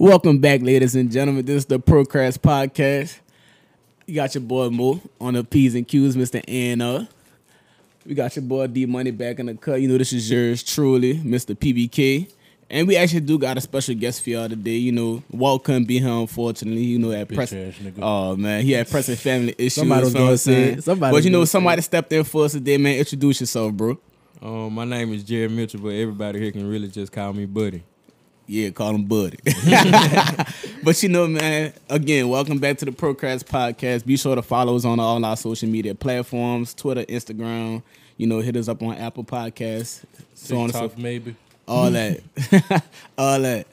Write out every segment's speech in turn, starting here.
Welcome back, ladies and gentlemen. This is the Procrast Podcast. You got your boy Mo on the P's and Q's, Mr. Anna. We got your boy D Money back in the cut. You know, this is yours truly, Mr. PBK. And we actually do got a special guest for y'all today. You know, Walt couldn't be here, unfortunately. You know, at press. Oh man, he had pressing family issues. Somebody was you know gonna what I'm say saying? it. Somebody but you know, gonna somebody stepped in for us today, man. Introduce yourself, bro. Um, my name is Jared Mitchell, but everybody here can really just call me Buddy. Yeah, call him Buddy. but you know, man, again, welcome back to the Procrast Podcast. Be sure to follow us on all our social media platforms Twitter, Instagram. You know, hit us up on Apple Podcasts, so on and so maybe. all that. all that.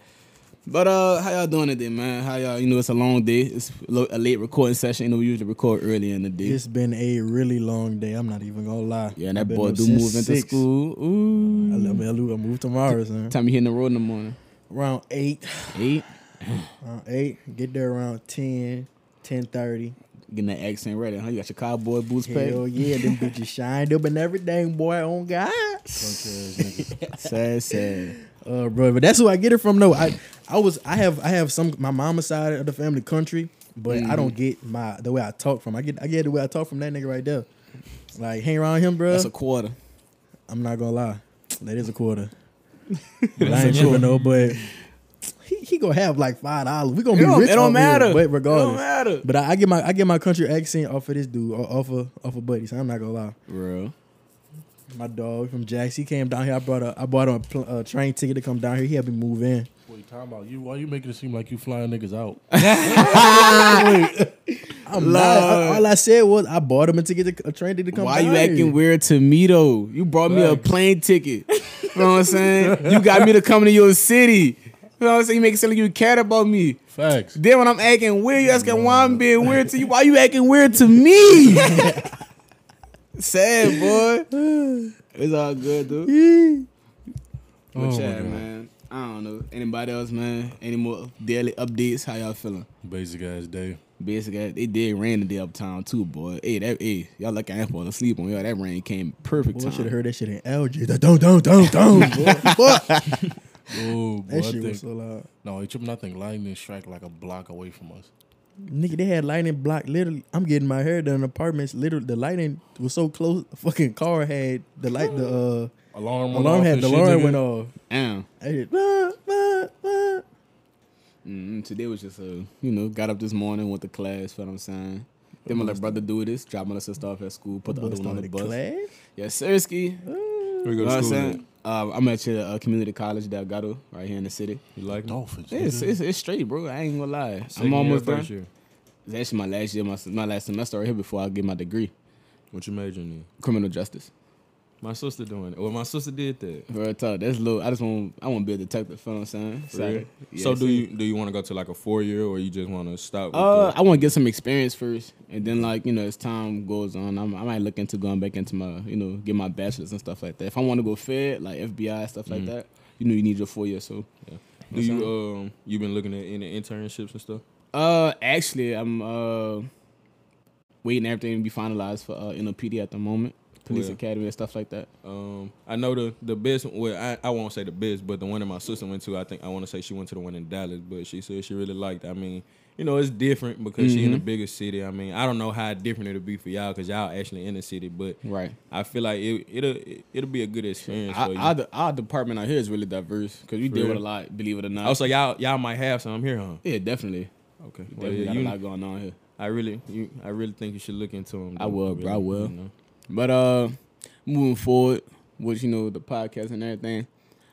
But uh, how y'all doing today, man? How y'all? You know, it's a long day. It's a late recording session. You know, we usually record early in the day. It's been a really long day. I'm not even gonna lie. yeah, and that boy do move into school. I, Ooh. I mean, I lo- I moved tomorrow, son. Time you hitting the road in the morning. Around eight, Eight. around eight. Get there around 10, 10.30. Getting that accent ready, huh? You got your cowboy boots packed. Hell yeah, them bitches shined up and everything, boy. On God, ass nigga. Sad, sad. uh, bro. But that's who I get it from. though. I, I was, I have, I have some my mama's side of the family country, but I don't get my the way I talk from. I get, I get the way I talk from that nigga right there. Like hang around him, bro. That's a quarter. I'm not gonna lie, that is a quarter. But I ain't tripping though, but he, he gonna have like five dollars. We gonna It be don't, rich. it don't off here, matter. but It regardless. don't matter. But I, I get my I get my country accent off of this dude, off of off of buddies. So I'm not gonna lie. bro. My dog from Jax, he came down here. I brought a I bought him a pl- a train ticket to come down here. He had me move in. What you talking about? You why you making it seem like you flying niggas out? I'm not. I- all I said was I bought him a ticket to, a train ticket to come. Why down you acting here. weird to me though? You brought me a plane ticket. You know what I'm saying? You got me to come to your city. You know what I'm saying? You make it sound like you cared about me. Facts. Then when I'm acting weird, you asking why I'm being weird to you. Why you acting weird to me? Sad boy. It's all good, dude. But Oh, God. man. I don't know. Anybody else, man? Any more daily updates? How y'all feeling? Basic ass day. Basically, they did rain today uptown too, boy. Hey, that hey, y'all lucky I ain't falling asleep on y'all. That rain came perfect Boy, time. should have heard that shit in LG. That Don't don't don't don't. boy. Boy. Oh, boy, That shit think, was so loud. no, he tripping. I think lightning strike like a block away from us. Nigga, they had lightning block. Literally, I'm getting my hair done in apartments. Literally, the lightning was so close. A fucking car had the light. The uh, Alarm went alarm off had the alarm went off. Damn. I did, "Wah, wah, wah." mm Today was just a, you know, got up this morning, went to class. Feel what I'm saying? Then my little brother do this, drop my little sister off at school, put the Boy other one on the started bus. class. Yes, Sirski. Where you You go to what I'm school? at? saying? Uh, I'm at your uh, community college, Delgado, right here in the city. You like it? Dolphins. Yeah, it's, it's, it's straight, bro. I ain't gonna lie. Second I'm almost year, done. first year. It's actually my last year, my, my last semester right here before I get my degree, What you majoring in? criminal justice. My sister doing it. Well, my sister did that. Real talk. That's low. I just want. I want to be a detective. Feel what I'm saying? Yeah, so do you do you want to go to like a four year or you just want to stop? With Uh, the, I want to get some experience first, and then like you know, as time goes on, I'm, I might look into going back into my you know get my bachelor's and stuff like that. If I want to go Fed, like FBI stuff like Mhm. that, you know, you need your four year. So, do you I'm um you been looking at any internships and stuff? uh, actually, I'm uh waiting everything to be finalized for uh NOPD at the moment, police academy and stuff like that. Um, I know the the best. Well, I, I won't say the best, but the one that my sister went to, I think I want to say she went to the one in Dallas, but she said she really liked. I mean, you know, it's different because she in a Mhm. bigger city. I mean, I don't know how different it'll be for y'all because y'all actually in the city, but Right. I feel like it it'll it'll be a good experience for you. Our, our, department out here is really diverse because we For deal with a lot. Believe it or not. also, y'all y'all might have some here, huh? yeah, definitely. Okay, well, definitely yeah, got you, a lot going on here. I really you I really think you should look into them. I will, bro, I will. But uh, moving forward with you know the podcast and everything,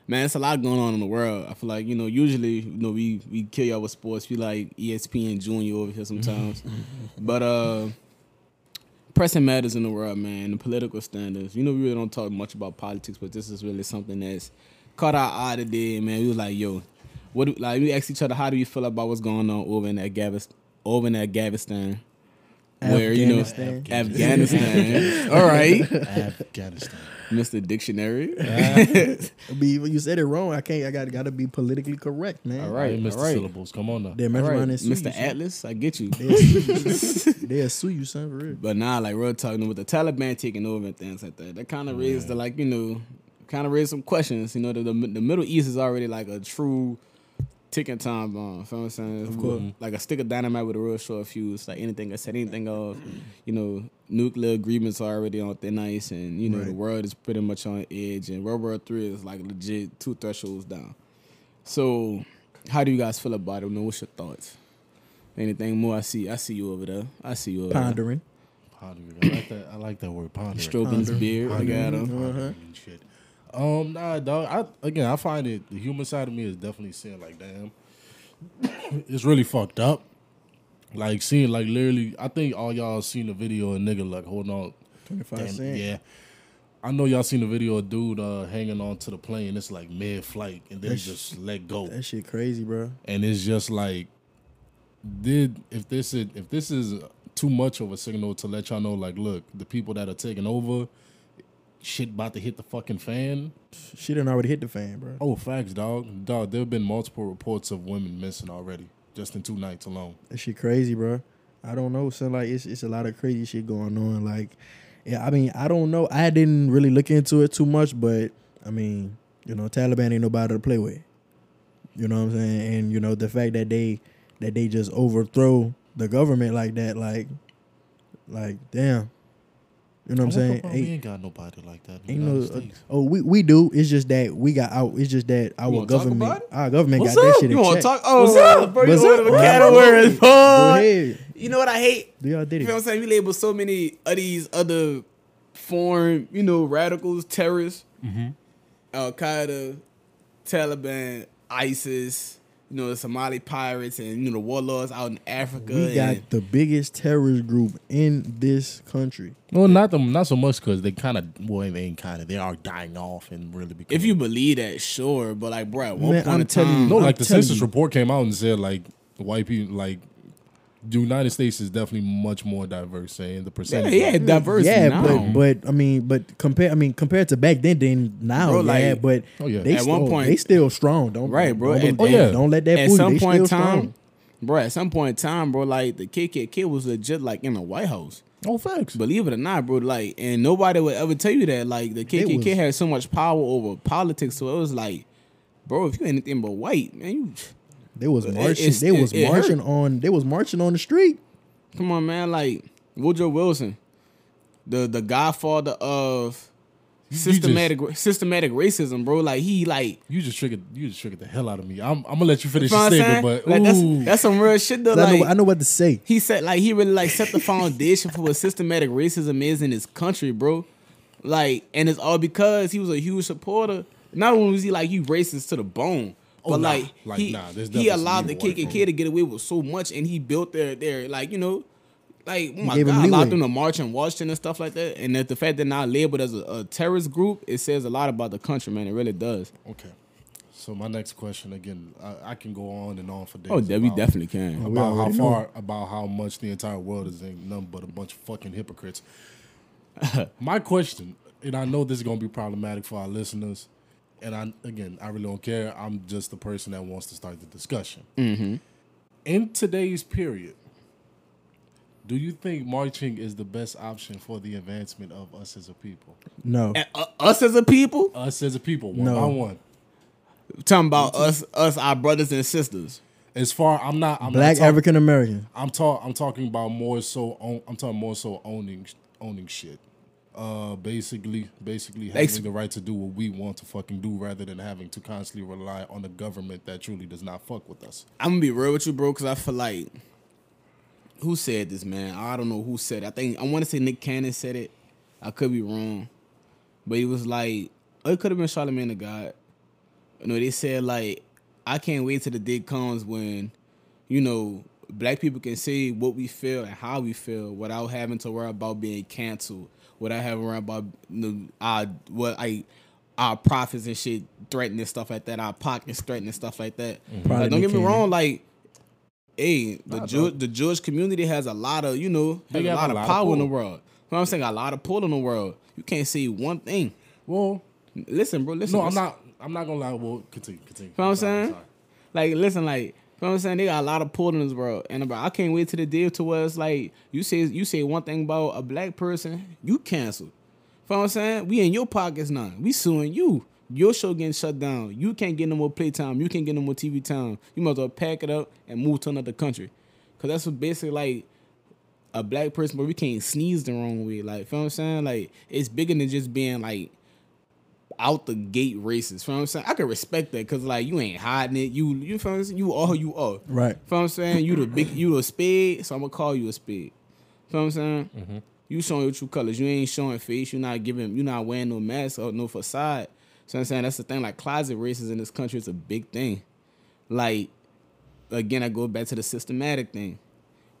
man, it's a lot going on in the world. I feel like you know usually you know we we kill y'all with sports. We like ESPN Junior over here sometimes, but uh, pressing matters in the world, man. The political standards. You know we really don't talk much about politics, but this is really something that's caught our eye today, man. We was like, yo, what? Do, like we asked each other, how do you feel about what's going on over in that Gavis, over in that Gavistan? Where you know Afghanistan. Afghanistan. All right, Afghanistan. Mr. Dictionary. Uh, be, you said it wrong. I can't. I got got to be politically correct, man. All right, I right, ain't missed all the right. syllables. Come on now. They're All messing right, around and sue you, Mr. son. Atlas, I get you. They'll sue you. They'll sue you, son, for real. But now, like real talking with the Taliban taking over and things like that, that kind of raised the like you know, kind of raised some questions. You know, the, the the Middle East is already like a true ticking time bomb. Feel what I'm saying? Of course. Like a stick of dynamite with a real short fuse. Like anything I said anything of, you know, nuclear agreements are already on thin ice, and you know the world is pretty much on edge, and World War Three is like legit two thresholds down. So, how do you guys feel about it? You know, what's your thoughts? Anything more? I see. I see you over there. I see you over Pondering. Pondering. I like that. I like that word. Pondering. there. Stroking his Ponder. beard. I got him. Uh-huh. Pondering and shit. Um, nah, dog. I again, I find it. The human side of me is definitely seeing like, damn, it's really fucked up. Like seeing, like literally, I think all y'all seen the video of nigga like holding on. 25 Damn, cent. yeah. I know y'all seen the video of dude uh, hanging on to the plane. It's like mid flight, and then That's- just let go. That shit crazy, bro. and it's just like did if this is if this is too much of a signal to let y'all know like look the people that are taking over shit about to hit the fucking fan She done already hit the fan, bro. oh facts dog dog there have been multiple reports of women missing already just in two nights alone That shit crazy, bro. I don't know. So like, it's it's a lot of crazy shit going on. Like, yeah, I mean, I don't know. I didn't really look into it too much, but I mean, you know, Taliban ain't nobody to play with. You know what I'm saying? And you know the fact that they that they just overthrow the government like that, like, like damn. You know what I'm saying? we Ain't, ain't got nobody like that ain't no. Uh, oh, we we do. It's just that we got out. It's just that our wanna talk government, about it? our government What's got that shit You in want check. to talk? Oh, What's up? Bro, What's want up? to Go cat of words, boy. You know what I hate? Do y'all did You know what I'm saying? We label so many of these other foreign, you know, radicals, terrorists, Mm-hmm. Al Qaeda, Taliban, ISIS, you know, the Somali pirates, and you know the warlords out in Africa. We got the biggest terrorist group in this country. well not them not so much because they kind of well they ain't kind of they are dying off and really becoming, if you believe that, sure, but like, bro, at one Man, point I'm in telling you, time, no I'm like the census you. report came out and said like white people like the United States is definitely much more diverse eh, and the percentage yeah, diverse yeah, now. but but I mean, but compare I mean compared to back then, then now, Bro, yeah, like- but Oh, yeah. they At still, one point- they still strong. Don't Right, bro. Don't, At- don't- oh, yeah. don't let that at fool some They point in time, strong. bro, at some point in time, bro, like the KKK was legit like in the White House. oh facts Believe it or not, bro, like, and nobody would ever tell you that. Like, the KKK was- had so much power over politics, so it was like, bro, if you anything but white, man, you They was marching. it's- they was it- marching hurt. on. They was marching on the street. come on, man. Like Woodrow Wilson, the the godfather of systematic systematic racism, bro. Like he like. You just triggered. You just triggered the hell out of me. I'm, I'm gonna let you finish You know your statement, but like, that's that's some real shit though. 'Cause I Like know. I know what to say. he said like he really like set the foundation for what systematic racism is in his country, bro. Like, and it's all because he was a huge supporter. Not only was he like he racist to the bone, Oh, but nah. like, Like, he nah, he allowed the some evil KKK to get away with so much, and he built their their like you know. Like oh my gave him God, allowed them to march in Washington and stuff like that, and that the fact they're not labeled as a, a terrorist group, it says a lot about the country, man. It really does. okay. So my next question again, I, I can go on and on for days. Oh, yeah, we definitely can. about how already know. far about how much the entire world is ain't nothing but a bunch of fucking hypocrites. My question, and I know this is gonna be problematic for our listeners, and I again I really don't care. I'm just the person that wants to start the discussion. Mm-hmm. In today's period, do you think marching is the best option for the advancement of us as a people? No, And, uh, us as a people, Us as a people, one No. by one. talking about us, us, our brothers and sisters. As far I'm not I'm black African American. I'm talk I'm talking about more so own, I'm talking more so owning owning shit. Uh basically basically having the right to do what we want to fucking do rather than having to constantly rely on the government that truly does not fuck with us. I'm gonna be real with you, bro, because I feel like who said this, man? I don't know who said it. I think I want to say Nick Cannon said it. I could be wrong, but he was like, oh, it could have been Charlemagne the God. You know, they said like, I can't wait till the day comes when, you know, black people can say what we feel and how we feel without having to worry about being canceled, without having to worry about you know, our what I. Our profits and shit threatening stuff like that. Our pockets threatening stuff like that. Mm-hmm. Probably Like, don't get me Nick wrong. Like, hey, the Jew, the Jewish community has a lot of you know has a lot a of lot of power in the world. You know what I'm saying? A lot of pull in the world. You can't say one thing. Well, Listen, bro. Listen. no, I'm not I'm not gonna lie. Well, continue, continue. You know what I'm Sorry, saying? sorry. Like, listen, like, you know what I'm saying? They got a lot of pull in this world. And bro, I can't wait to the day to where it's like you say you say one thing about a black person, you cancel. You know what I'm saying? We in your pockets now. We suing you. Your show getting shut down. You can't get no more playtime. You can't get no more TV time. You as well pack it up and move to another country. Cause that's what basically like a black person, but we can't sneeze the wrong way. Like, feel what I'm saying? Like, it's bigger than just being like out the gate racist. Feel what I'm saying? I can respect that because like you ain't hiding it. You you feel what I'm saying? You are who you are. Right. Feel what I'm saying? You the big you a spade, so I'm gonna call you a spade. Feel what I'm saying? Mm-hmm. You showing your true colors. You ain't showing face. You're not giving. You're not wearing no mask or no facade. So I'm saying that's the thing. Like closet races in this country is a big thing. Like again, I go back to the systematic thing.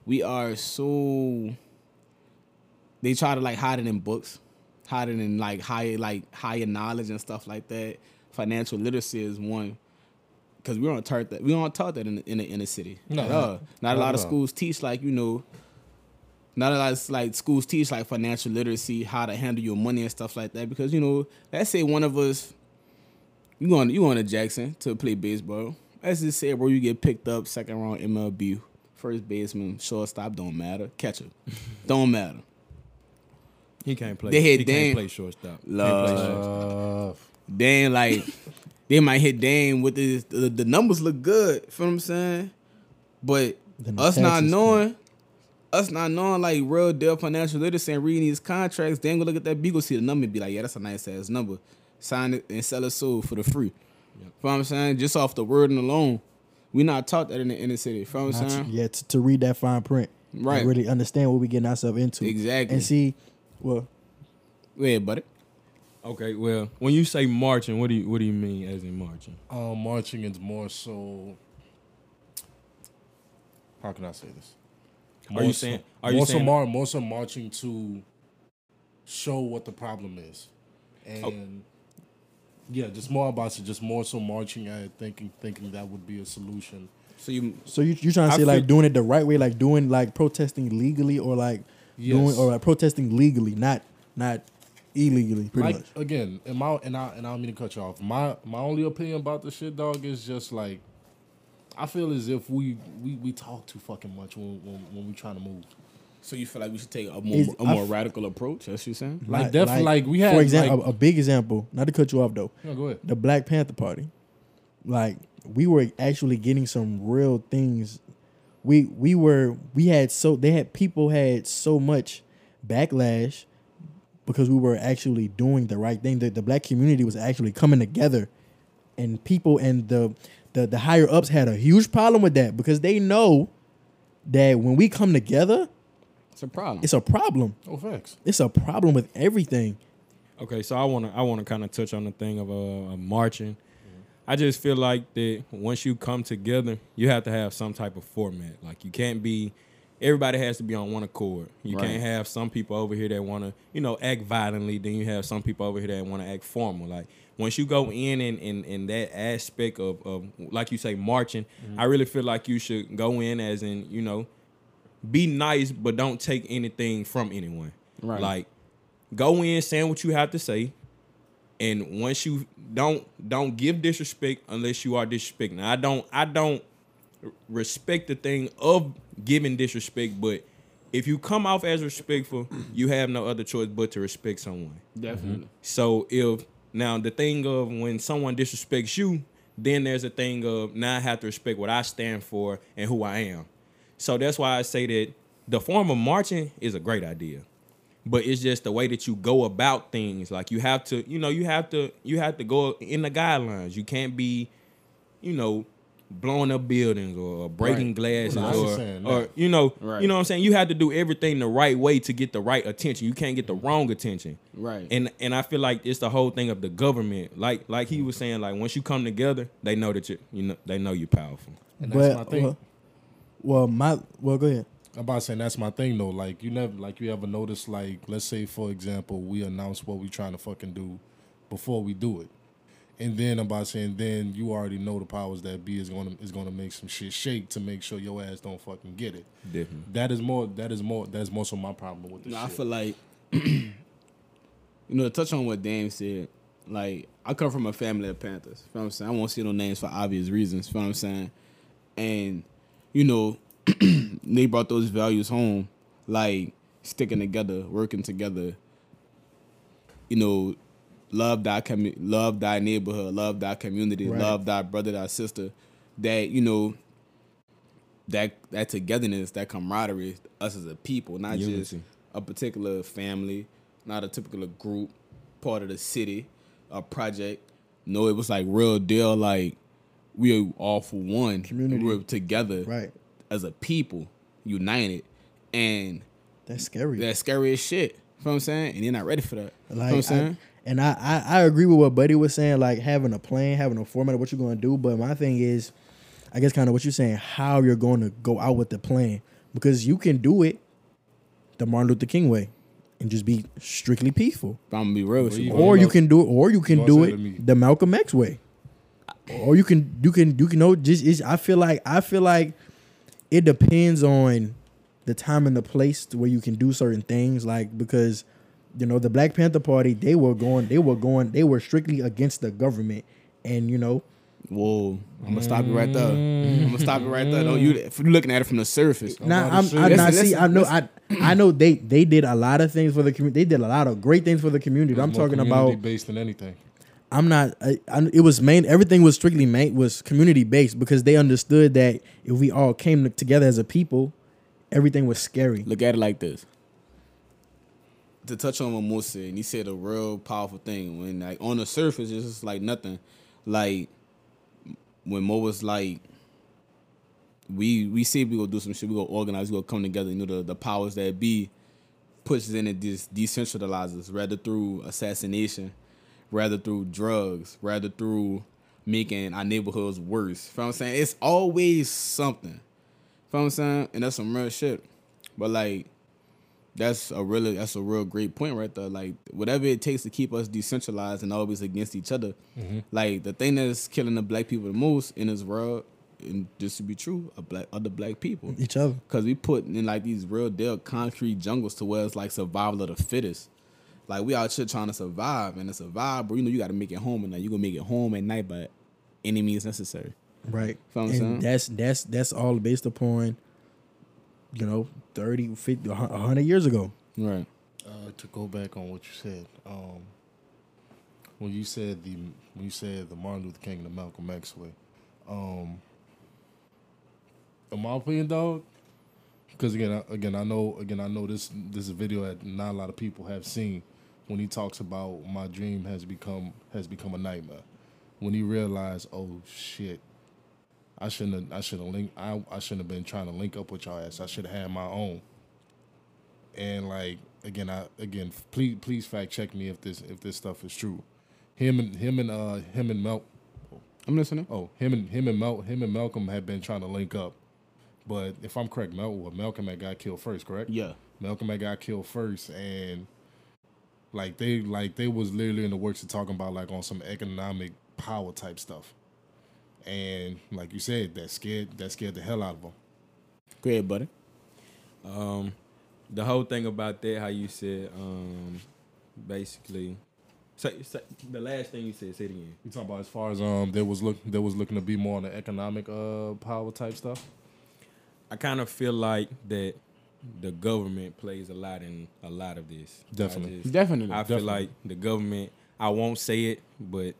We are so. They try to like hide it in books, it in like higher like higher knowledge and stuff like that. Financial literacy is one because we don't taught that we don't taught that in the, in the inner city. No, no. Not a lot at of schools teach like you know. Not a lot of like schools teach like financial literacy, how to handle your money and stuff like that. Because you know, let's say one of us, you going you going to Jackson to play baseball. Let's just say, bro, you get picked up second round MLB, first baseman, shortstop, don't matter, catcher, don't matter. He can't play. They hit he Dame. can't play shortstop. Can't play Love. shortstop. Uh, like they might hit Dame with this, the the numbers look good. Feel what I'm saying? But the us not knowing, us not knowing like real deal financial literacy and reading these contracts, then go look at that beagle, see the number and be like, yeah, that's a nice ass number. Sign it and sell it sold for the free. Feel what I'm saying? Just off the wording alone. We not taught that in the inner city. Feel what I'm to, saying? yeah, to, to read that fine print, and Right. really understand what we getting ourselves into, Exactly. and see, well, Go ahead, buddy. Okay, well, when you say marching, what do you what do you mean as in marching? um, marching is more so. How can I say this? Are you saying- So, are you more so mar- more so marching to show what the problem is, and Oh. yeah, just more about it. Just more so marching at thinking thinking that would be a solution. So you so you you trying to I say like feel- doing it the right way, like doing like protesting legally, or like doing Yes. or like protesting legally, not not illegally, pretty like much. again, and my and I and I don't mean to cut you off. My my only opinion about the shit, dog, is just like I feel as if we we, we talk too fucking much when when, when we trying to move. so you feel like we should take a more Is- a more I f- radical approach? That's what you're saying? Like, definitely, like, we had for example, like, a, a big example. Not to cut you off though, no, go ahead. the Black Panther Party, like we were actually getting some real things. We we were we had so they had people had so much backlash because we were actually doing the right thing. The, the black community was actually coming together, and people and the the the higher ups had a huge problem with that because they know that when we come together, It's a problem. it's a problem. Oh, facts. It's a problem with everything. Okay, so I wanna I wanna kind of touch on the thing of uh, marching. I just feel like that once you come together, you have to have some type of format. Like you can't be everybody has to be on one accord. You Right. can't have some people over here that want to, you know, act violently, then you have some people over here that want to act formal. Like once you go in and in, in that aspect of, of like you say marching, mm-hmm. I really feel like you should go in as in, you know, be nice but don't take anything from anyone. Right. Like go in saying what you have to say and once you don't don't give disrespect unless you are disrespecting. I don't I don't respect the thing of giving disrespect, but if you come off as respectful, you have no other choice but to respect someone. Definitely. So if now the thing of when someone disrespects you, then there's a thing of now I have to respect what I stand for and who I am. So that's why I say that the form of marching is a great idea. But it's just the way that you go about things. Like you have to, you know, you have to you have to go in the guidelines. You can't be, you know, blowing up buildings or breaking Right. glasses No, or, saying or you know, Right. you know what I'm saying? You have to do everything the right way to get the right attention. You can't get the wrong attention. Right. And and I feel like it's the whole thing of the government. Like like he was saying, like once you come together, they know that you you know they know you're powerful. And that's my But thing. well, well, my well, go ahead. I'm about saying that's my thing though. Like you never, like you ever notice, like let's say for example, we announce what we trying to fucking do before we do it, and then I'm about saying then you already know the powers that be is gonna is gonna make some shit shake to make sure your ass don't fucking get it. Definitely. That is more. That is more. That is more so my problem with this No, I feel like you know, to touch on what Dame said, like I come from a family of Panthers. You know what I'm saying? I won't see no names for obvious reasons. You know what I'm saying? And, you know, they brought those values home, like sticking together, working together, you know, love thy commu- love thy neighborhood, love thy community, Right. love thy brother, thy sister. That you know, that that togetherness, that camaraderie, us as a people, not just a particular family, not a typical group, part of the city, a project. No, it was like real deal. Like we are all for one. Community. We're together Right. As a people, united, and That's scary. that's scary as shit. You know what I'm saying? And you're not ready for that. you know Like, what I'm saying? I, and I, I, I agree with what Buddy was saying, like having a plan, having a format of what you're going to do. But my thing is, I guess kind of what you're saying, how you're going to go out with the plan. Because you can do it the Martin Luther King way and just be strictly peaceful. But I'm gonna be real with Well, you. you bro. gonna Or you can do it, or you can do say to me. it the Malcolm X way. Or you can you can you can know just it's, I feel like I feel like it depends on the time and the place where you can do certain things like because you know the Black Panther Party they were going they were going they were strictly against the government and you know Whoa, I'm gonna stop you right there. Mm-hmm. I'm gonna stop you right there. Don't you? Mm-hmm. If you're looking at it from the surface, now I'm to say- I, now Listen, see listen, I know I I know they they did a lot of things for the community they did a lot of great things for the community I'm talking about based than anything. I'm not. I, I, it was main. Everything was strictly main was community based because they understood that if we all came together as a people, everything was scary. look at it like this. To touch on what Mo said, and he said a real powerful thing. When like on the surface, it's just like nothing. Like when Mo was like, we we say we gonna do some shit, we gonna organize, we gonna come together. You know the the powers that be pushes in and just decentralizes, rather through assassination, rather through drugs, rather through making our neighborhoods worse. You know what I'm saying? It's always something. You know what I'm saying? And that's some real shit. But like that's a really that's a real great point right there. Like whatever it takes to keep us decentralized and always against each other. Mm-hmm. Like the thing that's killing the black people the most in this world, and just to be true, are black other black people. Each other. Cause we put in like these real deal concrete jungles to where it's like survival of the fittest. Like we out here trying to survive and to survive, bro. You know you got to make it home, and like you gonna make it home at night but any means necessary. Right. Feel what I'm saying? And that's that's that's all based upon, you know, 30, 50, 100 years ago. Right. Uh, to go back on what you said, um, when you said the when you said the Martin Luther King and the Malcolm X way, um, in my opinion, dog, because again, I, again, I know, again, I know this this is a video that not a lot of people have seen when he talks about my dream has become has become a nightmare. When he realized, oh shit, I shouldn't have, I should have linked, I, I shouldn't have been trying to link up with y'all ass. I should have had my own and like again i again please please fact check me if this if this stuff is true him and him and uh him and Mel I'm listening. oh him and him and Mel him and Malcolm had been trying to link up but if I'm correct Mel well, Malcolm had got killed first correct Yeah. Malcolm had got killed first and like they like they was literally in the works of talking about like on some economic power type stuff and like you said that scared that scared the hell out of them Go ahead, buddy. Um, the whole thing about that, how you said, um, basically, say, say the last thing you said. Say it again. You talking about as far as um there was look there was looking to be more on the economic uh power type stuff. I kind of feel like that the government plays a lot in a lot of this. I Definitely. just- Definitely. I feel Definitely. like the government. I won't say it, but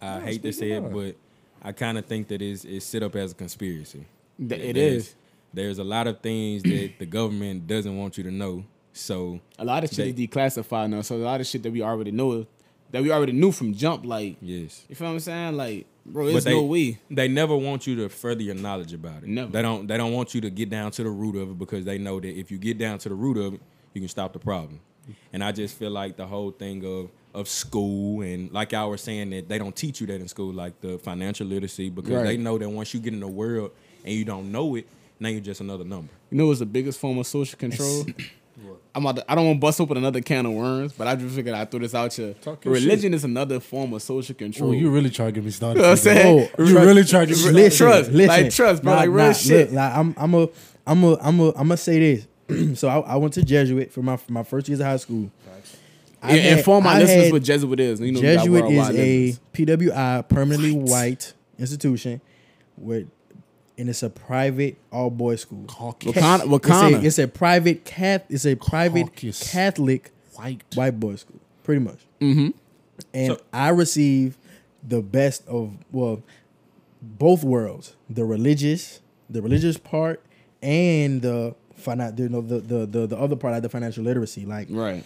I No, hate to say it, but I kind of think that it's it's set up as a conspiracy. Th- it There's- is. There's a lot of things that the government doesn't want you to know. So A lot of shit They- is declassified now, so a lot of shit that we already know, that we already knew from jump. Like, yes, you feel what I'm saying? Like, bro, But there's they- no way. they never want you to further your knowledge about it. Never. They don't. They don't want you to get down to the root of it because they know that if you get down to the root of it, you can stop the problem. And I just feel like the whole thing of of school and like I was saying that they don't teach you that in school, like the financial literacy, because Right. they know that once you get in the world and you don't know it, now you're just another number. You know what's the biggest form of social control? I'm about to, I don't want to bust open another can of worms, but I just figured I'd throw this out here. Talk your Religion is another form of social control. Oh, you really trying to get me started? You know what I'm saying? Oh, you really trying to get me Listen, started? trust, like trust, bro, like real shit. Look, like I'm, I'm a, I'm a, I'm a, I'm gonna say this. so I, I went to Jesuit for my for my first years of high school. I And had- inform my I listeners had- what Jesuit is. You know, Jesuit is worldwide a listeners. PWI permanently white, institution, with and it's a private all boys school. Caucus. Wakanda, It's a, it's a private cat. It's a private Caucus. Catholic White. white boys school, pretty much. mm-hmm. and So- I receive the best of well, both worlds: the religious, the religious part, and the finan- you know, the, the the the other part of the financial literacy. Like Right.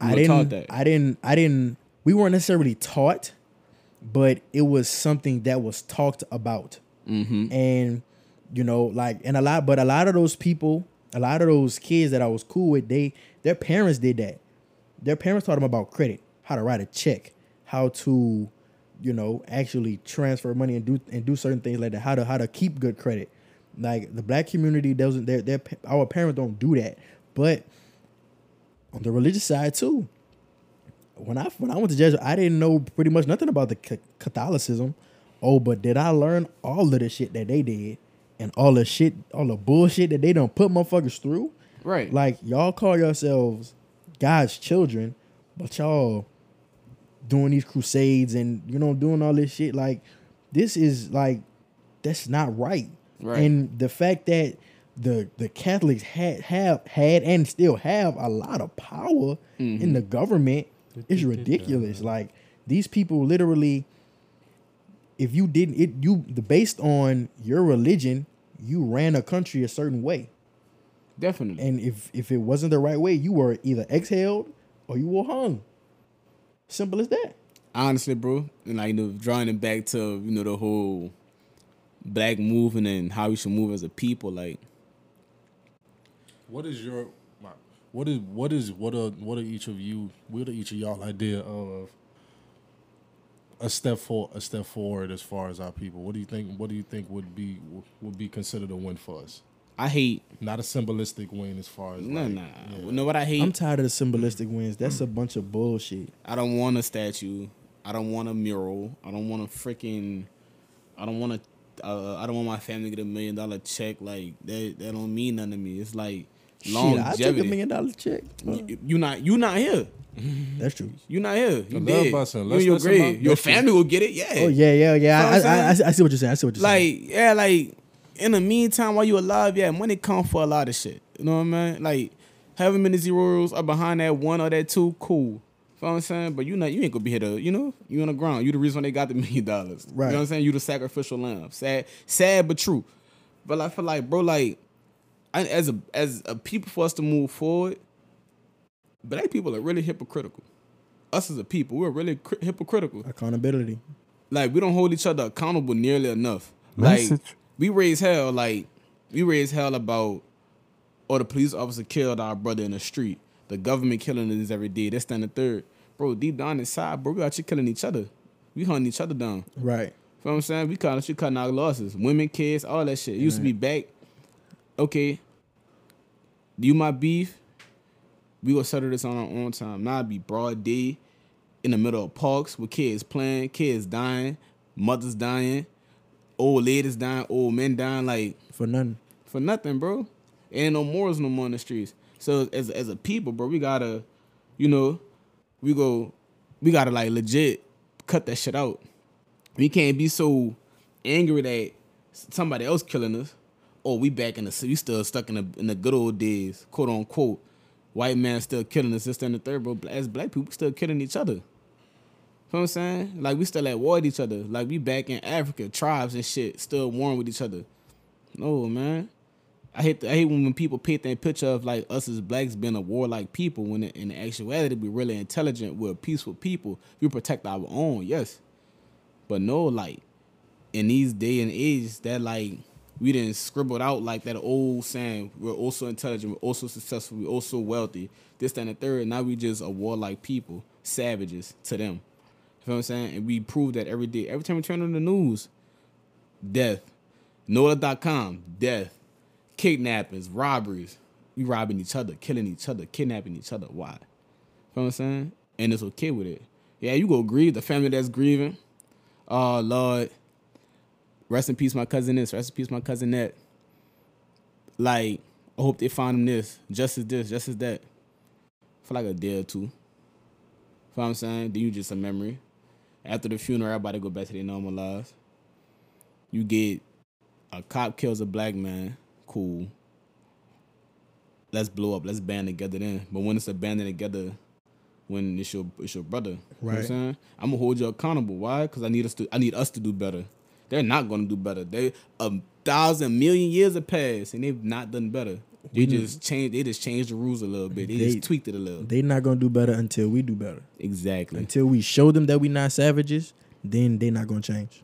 I You were taught didn't, that. I didn't, I didn't. We weren't necessarily taught, but it was something that was talked about, Mm-hmm. and you know, like, and a lot, but a lot of those people, a lot of those kids that I was cool with, they, their parents did that. Their parents taught them about credit, how to write a check, how to, you know, actually transfer money and do and do certain things like that. How to how to keep good credit. Like the black community doesn't, their their our parents don't do that, but on the religious side too. When I when I went to Jesuit, I didn't know pretty much nothing about the Catholicism. Oh, but did I learn all of the shit that they did and all the shit, all the bullshit that they don't put motherfuckers through? Right. Like y'all call yourselves God's children, but y'all doing these crusades and you know doing all this shit. Like this is like that's not right. Right. And the fact that the the Catholics had have had and still have a lot of power in mm-hmm. the government is ridiculous. Like these people literally if you didn't it you the based on your religion, you ran a country a certain way. Definitely. And if if it wasn't the right way, you were either exhaled or you were hung. Simple as that. honestly, bro, and like you know, drawing it back to you know the whole black movement and how we should move as a people. Like, What is your what is what is what are what are each of you what are each of y'all idea of a step for a step forward as far as our people? What do you think what do you think would be would be considered a win for us? I hate Not a symbolistic win as far as no, like, nah. yeah. You know what I hate? I'm tired of the symbolistic wins. That's a bunch of bullshit. I don't want a statue. I don't want a mural. I don't want a freaking. I don't want to. Uh, I don't want my family to get a million dollar check. Like that. That don't mean nothing to me. It's like Shit, I longevity. took a million dollar check. You, you not. You not here. Mm-hmm. That's true. You're not here. You love dead. busting. You Let's in your grave. Your That's true. family will get it. Yeah. Oh yeah, yeah, yeah. Know I, I'm I, I, I see what you're saying. I see what you're saying. Like, yeah, like in the meantime, while you alive, yeah, money come for a lot of shit. You know what I mean? Like, however many zeros are behind that one or that two, cool. You know what I'm saying? But you not you ain't gonna be here to, you know, you on the ground. You the reason why they got the million dollars. Right. You Right. know what I'm saying? You the sacrificial lamb. Sad, sad but true. But I feel like, bro, like, I, as a as a people for us to move forward, black people are really hypocritical. Us as a people, we're really cri- hypocritical Accountability. like we don't hold each other accountable nearly enough. Like we raise hell, like we raise hell about, or the police officer killed our brother in the street. The government killing us every day. That's then the third, bro. Deep down inside, bro, we actually killing each other. We hunting each other down. Right. You know what I'm saying? We cutting, she cutting our losses. Women, kids, all that shit. It used to be back. Okay, you my beef. We gonna settle this on our own time. Now it be broad day, in the middle of parks with kids playing, kids dying, mothers dying, old ladies dying, old men dying. Like For nothing. for nothing, bro. Ain't no morals no more in the streets. So as as a people, bro, we gotta, you know, we go, we gotta like legit cut that shit out. We can't be so angry that somebody else killing us, or we back in the we still stuck in the in the good old days, quote unquote. White man still killing us, this and the third, bro. As black people, still killing each other. You know what I'm saying? Like we still at war with each other. Like we back in Africa, tribes and shit, still warring with each other. No, man. I hate the, I hate when, people paint that picture of like us as blacks being a warlike people when in, in actuality we're really intelligent, we're peaceful people. We protect our own, yes. But no, like in these day and age, that like we didn't scribbled out like that old saying, we're also intelligent, we're also successful, we're also wealthy, this, that, and the third. Now we just a warlike people, savages to them. You know what I'm saying? And we prove that every day. Every time we turn on the news, death. NOLA.com, death. Kidnappings, robberies. We robbing each other, killing each other, kidnapping each other. Why? You know what I'm saying? And it's okay with it. Yeah, you go grieve. The family that's grieving. Oh, Lord. Rest in peace, my cousin this. Rest in peace, my cousin that. Like, I hope they find him this. Just as this, just as that. For like a day or two. You know what I'm saying? Then you just a memory. After the funeral, everybody go back to their normal lives. You get a cop kills a black man, cool. Let's blow up. Let's band together then. But when it's a banding together when it's your it's your brother. You know what I'm Right. saying? I'm gonna hold you accountable. Why? Because I need us to I need us to do better. They're not gonna do better. They a thousand million years have passed and they've not done better. They just changed they just changed the rules a little bit. They, They- just tweaked it a little. They're not gonna do better until we do better. exactly. Until we show them that we're not savages, then they're not gonna change.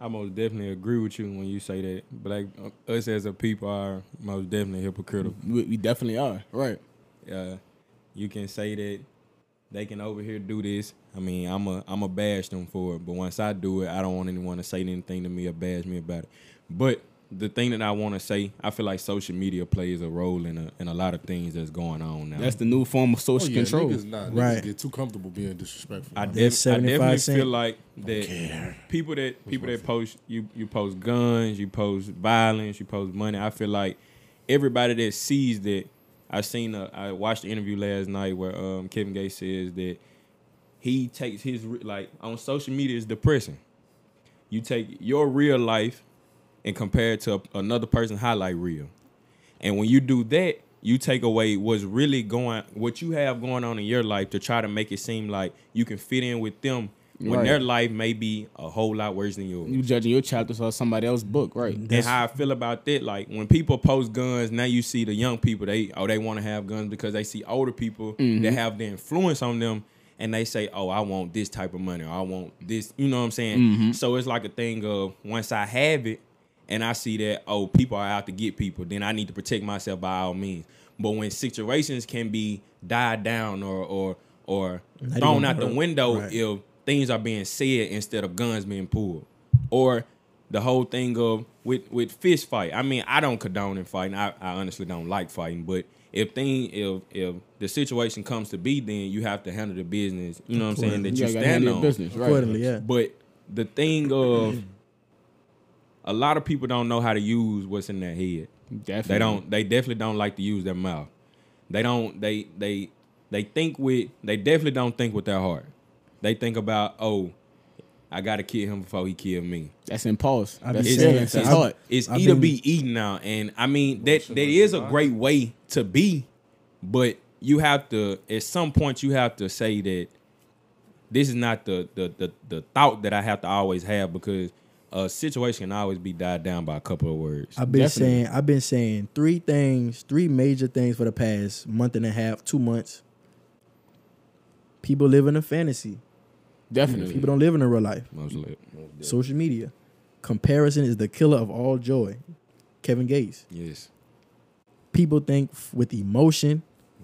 I most definitely agree with you when you say that black uh, us as a people are most definitely hypocritical. We, we definitely are. Right. Uh, you can say that they can over here do this. I mean, I'm a I'm a bash them for it, but once I do it, I don't want anyone to say anything to me or bash me about it. But the thing that I want to say, I feel like social media plays a role in a in a lot of things that's going on now. That's the new form of Oh, social yeah, control. Niggas, nah, niggas Right. get too comfortable being disrespectful. I, def- I definitely cent. feel like that people that people that post you you post guns, you post violence, you post money. I feel like everybody that sees that. I seen a, I watched the interview last night where um, Kevin Gates says that he takes his like on social media is depressing. You take your real life and compare it to another person's highlight reel. And when you do that, you take away what's really going, what you have going on in your life to try to make it seem like you can fit in with them when Right. their life may be a whole lot worse than yours. You judging your chapters or somebody else's book, right? and how I feel about that, like when people post guns, now you see the young people they oh they want to have guns because they see older people that mm-hmm. have the influence on them, and they say oh I want this type of money or I want this, you know what I'm saying? Mm-hmm. So it's like a thing of once I have it, and I see that oh people are out to get people, then I need to protect myself by all means. But when situations can be died down or or or Not thrown even out the window Right. if things are being said instead of guns being pulled, or the whole thing of with with fist fight. I mean, I don't condone in fighting. I, I honestly don't like fighting, but if thing if if the situation comes to be, then you have to handle the business. You know what I'm saying that you gotta stand handle on. business, right? Accordingly, yeah. But the thing of a lot of people don't know how to use what's in their head. Definitely. They don't. They definitely don't like to use their mouth. They don't. They they they think with. They definitely don't think with their heart. They think about oh, I got to kill him before he kill me. That's impulse. I That's It's, saying feelings. that. I've- it's I've either been- be eaten now, and I mean that that is a great way to be, but you have to at some point you have to say that this is not the the the, the thought that I have to always have because a situation can always be died down by a couple of words. I've been Definitely. saying I've been saying three things, three major things for the past month and a half, two months. People live in a fantasy. Definitely. People don't live in a real life. Mostly, Social media. Comparison is the killer of all joy. Kevin Gates. yes. People think f- with emotion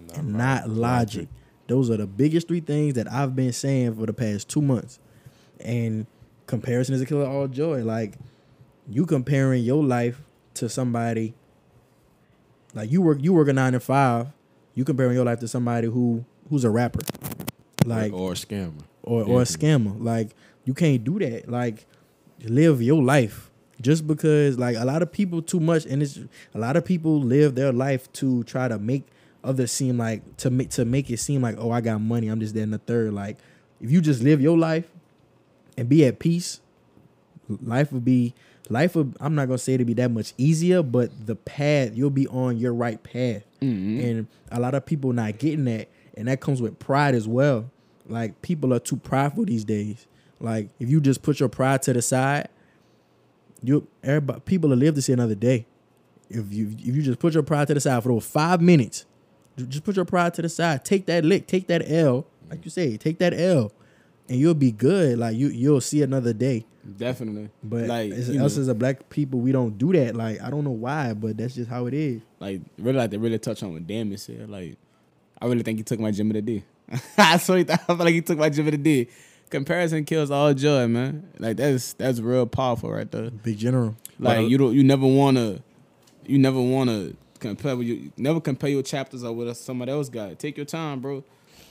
Not and not logic. Those are the biggest three things that I've been saying for the past two months. And comparison is a killer of all joy. Like you comparing your life to somebody like you work you work a nine to five, you comparing your life to somebody who who's a rapper. Like or a scammer. Or or a scammer. Like you can't do that. Like live your life. Just because like a lot of people too much and it's a lot of people live their life to try to make others seem like to make to make it seem like oh I got money I'm just there in the third like if you just live your life and be at peace life would be life would I'm not gonna say to be that much easier but the path you'll be on your right path mm-hmm. and a lot of people not getting that and that comes with pride as well like people are too prideful these days. Like if you just put your pride to the side you everybody people will live to see another day. If you if you just put your pride to the side for those five minutes just put your pride to the side. Take that lick take that l. Like you say take that l and you'll be good. Like you you'll see another day. Definitely. but like as, us as a black people we don't do that. Like i don't know why but that's just how it is. Like really like to really touch on what Damon said. Like I really think he took my gym of the day. I swear I feel like he took my gym of the day. Comparison kills all joy, man. Like that's that's real powerful right there. big general Like Well- you don't you never wanna you never wanna compare with you never compare your chapters or what somebody else got. Take your time, bro.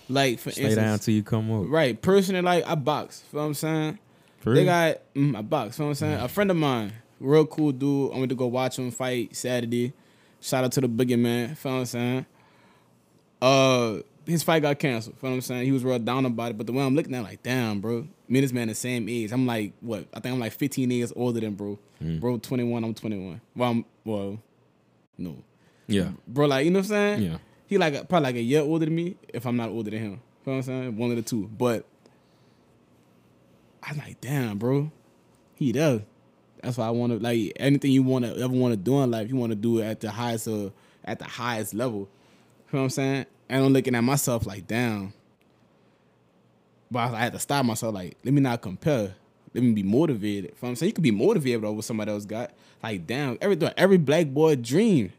Like for Stay instance, down till you come up. Right. Personally, like I box. Feel what I'm saying? For They real? got mm, I box. Feel what I'm saying? A friend of mine, real cool dude. I went to go watch him fight Saturday. Shout out to the biggie man. Feel what I'm saying? Uh his fight got canceled. You know what I'm saying? He was real down about it. But the way I'm looking at, it, like, damn, bro. Me and this man the same age. I'm like, what? I think I'm like 15 years older than bro. Bro, 21. I'm 21. Well, I'm well, no, yeah. bro. Like, you know what I'm saying? Yeah. He like probably like a year older than me, if I'm not older than him. You know what I'm saying? One of the two. But I'm like, damn, bro, he does. That's why I want to like anything you want to ever want to do in life. You want to do it at the highest uh, at the highest level. You know what I'm saying? And I'm looking at myself like, damn. But I had to stop myself. Like, let me not compare. Let me be motivated. I'm saying? You could be motivated over what somebody else got. Like, damn, every every black boy dream.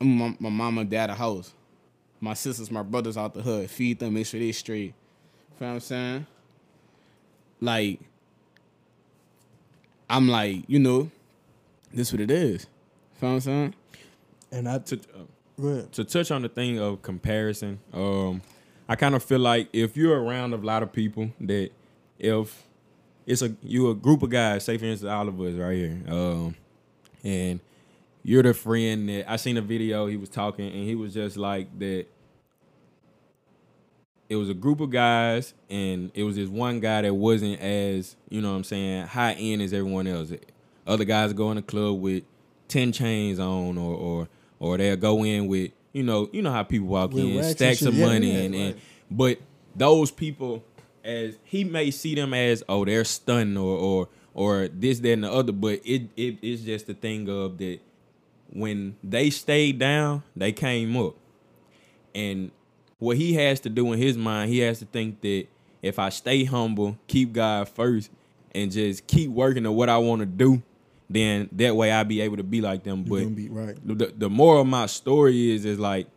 My, my mom and dad a house. My sisters, my brothers out the hood. Feed them, make sure they straight. Know what I'm saying? Like, I'm like, you know, this what it is. Know what I'm saying? And I took. uh, to touch on the thing of comparison, um, I kind of feel like if you're around a lot of people that if it's a you a group of guys, say for instance all of us right here, um, and you're the friend that I seen a video he was talking and he was just like that. It was a group of guys and it was this one guy that wasn't as you know what I'm saying high end as everyone else. Other guys go in the club with ten chains on or or or they'll go in with you know you know how people walk With in stacks of money yeah, and, and right. but those people as he may see them as oh they're stunned or or or this that and the other but it it is just the thing of that when they stayed down they came up. And what he has to do in his mind he has to think that if I stay humble keep God first and just keep working on what I want to do then that way I'll be able to be like them. You but be right. the, the moral of my story is is like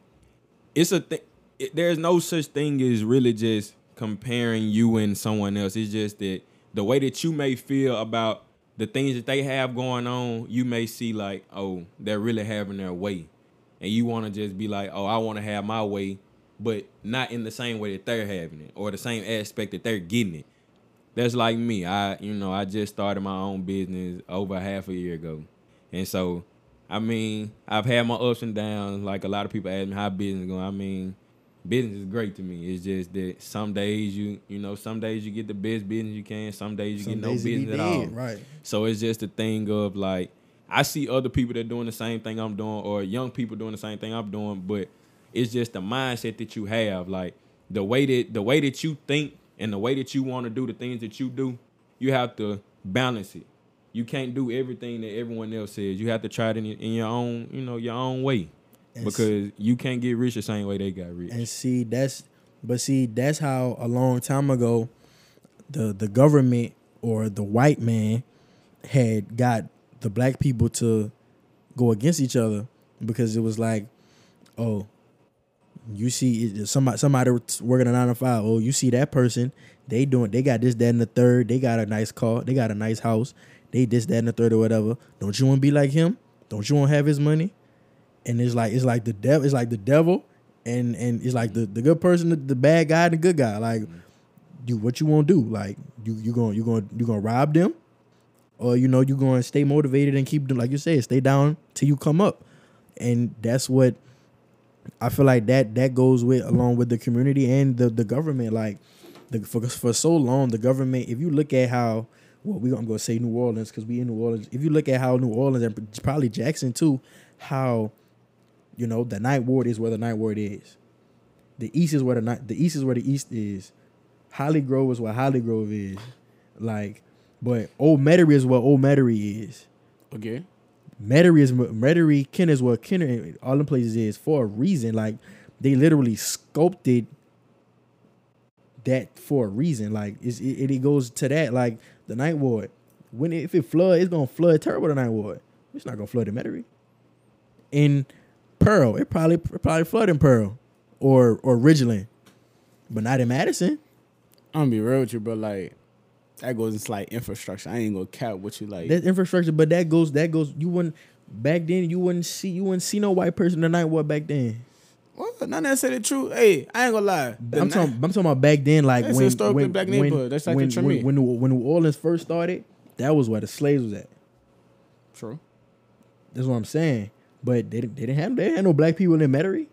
it's a thing it, there's no such thing as really just comparing you and someone else. It's just that the way that you may feel about the things that they have going on you may see like oh they're really having their way. And you want to just be like oh i want to have my way but not in the same way that they're having it or the same aspect that they're getting it that's like me i you know i just started my own business over half a year ago and so I mean, I've had my ups and downs. Like a lot of people ask me how business going. I mean, business is great to me. It's just that some days you, you know, some days you get the best business you can. Some days you Some get no days be business at all. Right. So it's just a thing of like, I see other people that doing the same thing I'm doing, or young people doing the same thing I'm doing, but it's just the mindset that you have, like the way that the way that you think and the way that you want to do the things that you do. You have to balance it. You can't do everything that everyone else says. You have to try it in, in your own, you know, your own way, And because you can't get rich the same way they got rich. And see, that's but see, that's how a long time ago the the government or the white man had got the black people to go against each other because it was like, oh, you see somebody somebody working a nine to five. Oh, you see that person? They doing they got this, that, and the third. They got a nice car. They got a nice house. They this, that, and the third or whatever. Don't you want to be like him? Don't you want to have his money? And it's like it's like the devil. It's like the devil, and and it's like the the good person, the, the bad guy, the good guy. Like, you what you want to do? Like you you going you going you gonna rob them, or you know you going to stay motivated and keep them like you said, stay down till you come up, and that's what I feel like that that goes with along with the community and the the government. Like the for for so long, the government. If you look at how well we I'm gonna say New Orleans because we in New Orleans. If you look at how New Orleans and probably Jackson too, how you know the ninth ward is where the ninth ward is. The east is where the night the east is where the east is. Hollygrove is where Hollygrove is. Like, but Old Metairie is where Old Metairie is. Okay. Metairie is Metairie, Kenner is what Kenner, all them places is for a reason. Like they literally sculpted that for a reason. Like it, it goes to that. Like the ninth ward, when if it flood, it's gonna flood terrible. The ninth ward, it's not gonna flood in Metairie. In Pearl, it probably it probably flood in Pearl or or Ridgeland, but not in Madison. I'm gonna be real with you, bro. Like that goes into like infrastructure. I ain't gonna cap what you like. That's infrastructure, but that goes that goes. You wouldn't back then. You wouldn't see you wouldn't see no white person in the ninth ward back then. well, not necessarily true. Hey, I ain't gonna lie. The I'm ni- talking. I'm talking about back then, like That's when historically when, black neighborhood. That's like when, the when, when, when New Orleans first started, that was where the slaves was at. True. That's what I'm saying. But they, didn't- they didn't have they had no black people in Metairie.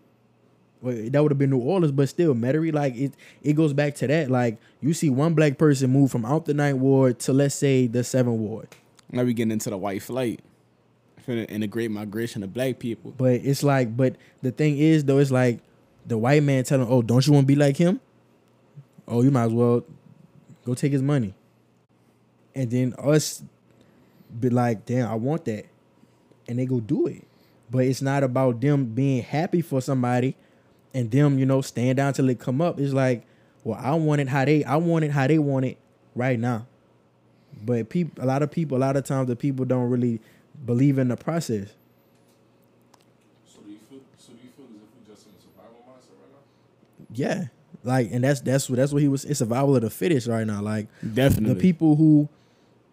Well, that would have been New Orleans, but still Metairie. Like it, it goes back to that. Like you see one black person move from out the ninth ward to let's say the seventh ward, Now we getting into the white flight. Finna integrate migration of black people. but it's like, but the thing is though, it's like the white man telling, oh, don't you want to be like him? oh, you might as well go take his money. And then us be like, damn, I want that. And they go do it. But it's not about them being happy for somebody and them, you know, staying down till it come up. It's like, well, I want it how they I want it how they want it right now. But people a lot of people, a lot of times the people don't really believe in the process. So do you feel? So do you feel as if we just in a survival mindset right now? Yeah. Like and that's that's what that's what he was it's survival of the fittest right now. Like Definitely. the people who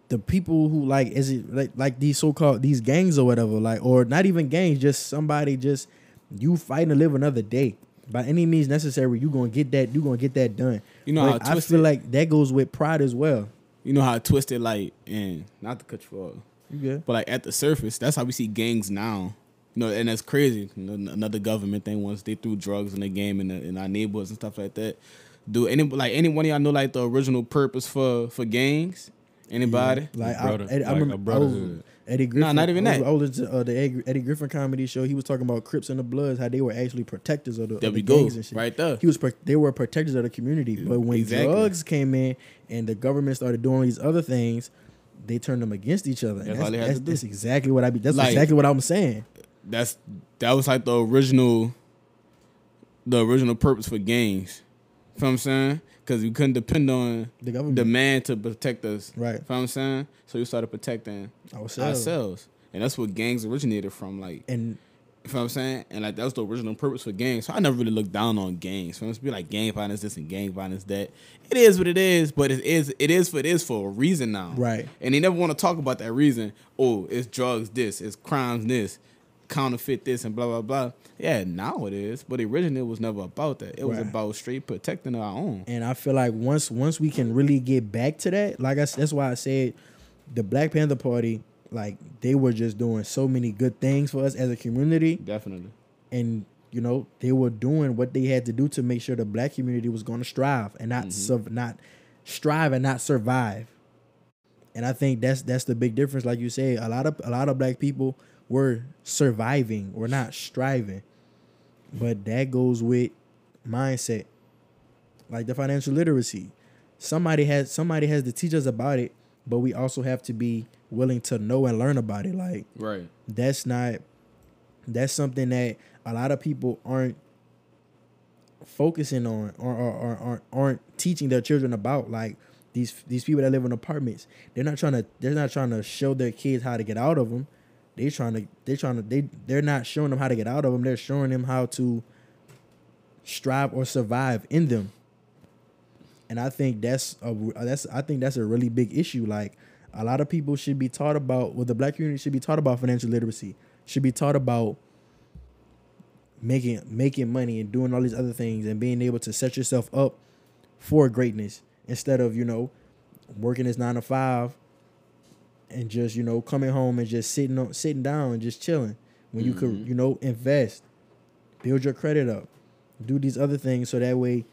the people who like is it like like these so called these gangs or whatever, like or not even gangs, just somebody just you fighting to live another day. By any means necessary, you gonna get that you gonna get that done. You know But how I twisted- feel like that goes with pride as well. You know how twisted like and not to cut you off, You good? but like at the surface, that's how we see gangs now. You know, and that's crazy. Another government thing once they threw drugs in the game in, the, in our neighborhoods and stuff like that. Do any like any one of y'all know like the original purpose for for gangs? Anybody? Like brother- I, Eddie, I like a remember I was- brotherhood. Eddie Griffin. Nah, not even I was, that. I was uh, the Eddie, Griffin comedy show. He was talking about Crips and the Bloods, how they were actually protectors of the, There of the gangs and shit. Right there. He was pro- they were protectors of the community. But when Exactly. drugs came in and the government started doing these other things, they turned them against each other. That's That's, all they had that's, that's exactly what I be. That's Like- exactly what I'm saying. That's that was like the original the original purpose for gangs. You know what I'm saying? Because we couldn't depend on The government, the man to protect us. right? You know what I'm saying? So we started protecting Ourselves. ourselves. And that's what gangs originated from. Like And You know what I'm saying? And like that was the original purpose for gangs. So I never really looked down on gangs. So it's be like gang violence this and gang violence that. It is what it is, but it is it is for it is for a reason now. Right. And they never want to talk about that reason. Oh, it's drugs this, it's crimes this, counterfeit this and blah blah blah. Yeah, now it is. But originally it was never about that. It was about straight protecting our own. and I feel like once once we can really get back to that, like I that's why I said the Black Panther Party, like they were just doing so many good things for us as a community. Definitely. and you know they were doing what they had to do to make sure the black community was going to strive and not mm-hmm. sur- not strive and not survive and i think that's that's the big difference like you say a lot of a lot of black people were surviving we're not striving. But that goes with mindset like the financial literacy. Somebody has somebody has to teach us about it but we also have to be willing to know and learn about it. Like Right. that's not that's something that a lot of people aren't focusing on or, or, or, or aren't teaching their children about like these these people that live in apartments. They're not trying to they're not trying to show their kids how to get out of them they trying to they're trying to they they're not showing them how to get out of them. They're showing them how to strive or survive in them. And i think that's a that's i think that's a really big issue. Like a lot of people should be taught about well the black community should be taught about financial literacy should be taught about making making money and doing all these other things and being able to set yourself up for greatness instead of you know working this nine to five and just you know coming home and just sitting on sitting down and just chilling when you could Mhm. you know invest build your credit up do these other things so that way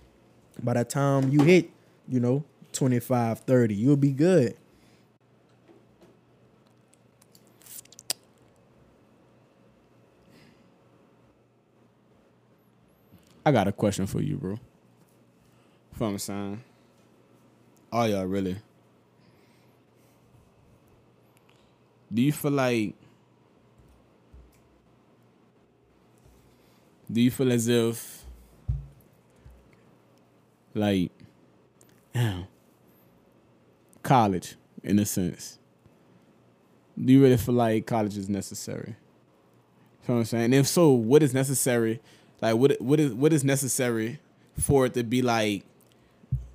by the time you hit you know 25 30 you'll be good I got a question for you, bro. From sign. all y'all really. Do you feel like? Do you feel as if, like, college, in a sense? Do you really feel like college is necessary? You know what I'm saying? And if so, what is necessary? Like, what what is what is necessary for it to be like?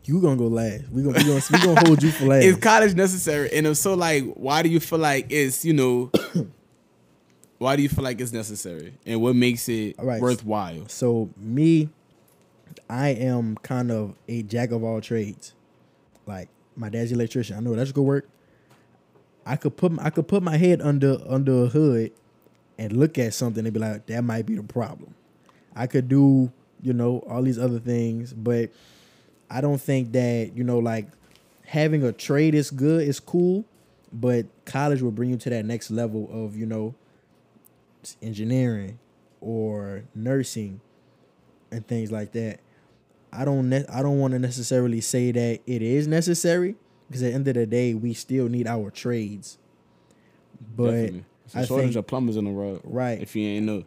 You gonna go last we gonna we gonna, we gonna hold you for last Is college necessary? And if so, like, why do you feel like it's you know? why do you feel like it's necessary? And what makes it right. worthwhile? So me, I am kind of a jack of all trades. Like my dad's electrician. I know electrical work. I could put I could put my head under under a hood and look at something and be like, that might be the problem. I could do, you know, all these other things, but I don't think that, you know, like having a trade is good, is cool, but college will bring you to that next level of, you know, engineering or nursing and things like that. I don't ne- I don't want to necessarily say that it is necessary because at the end of the day, we still need our trades. But Definitely. It's a I shortage think- of plumbers in the world. Right. If you ain't know.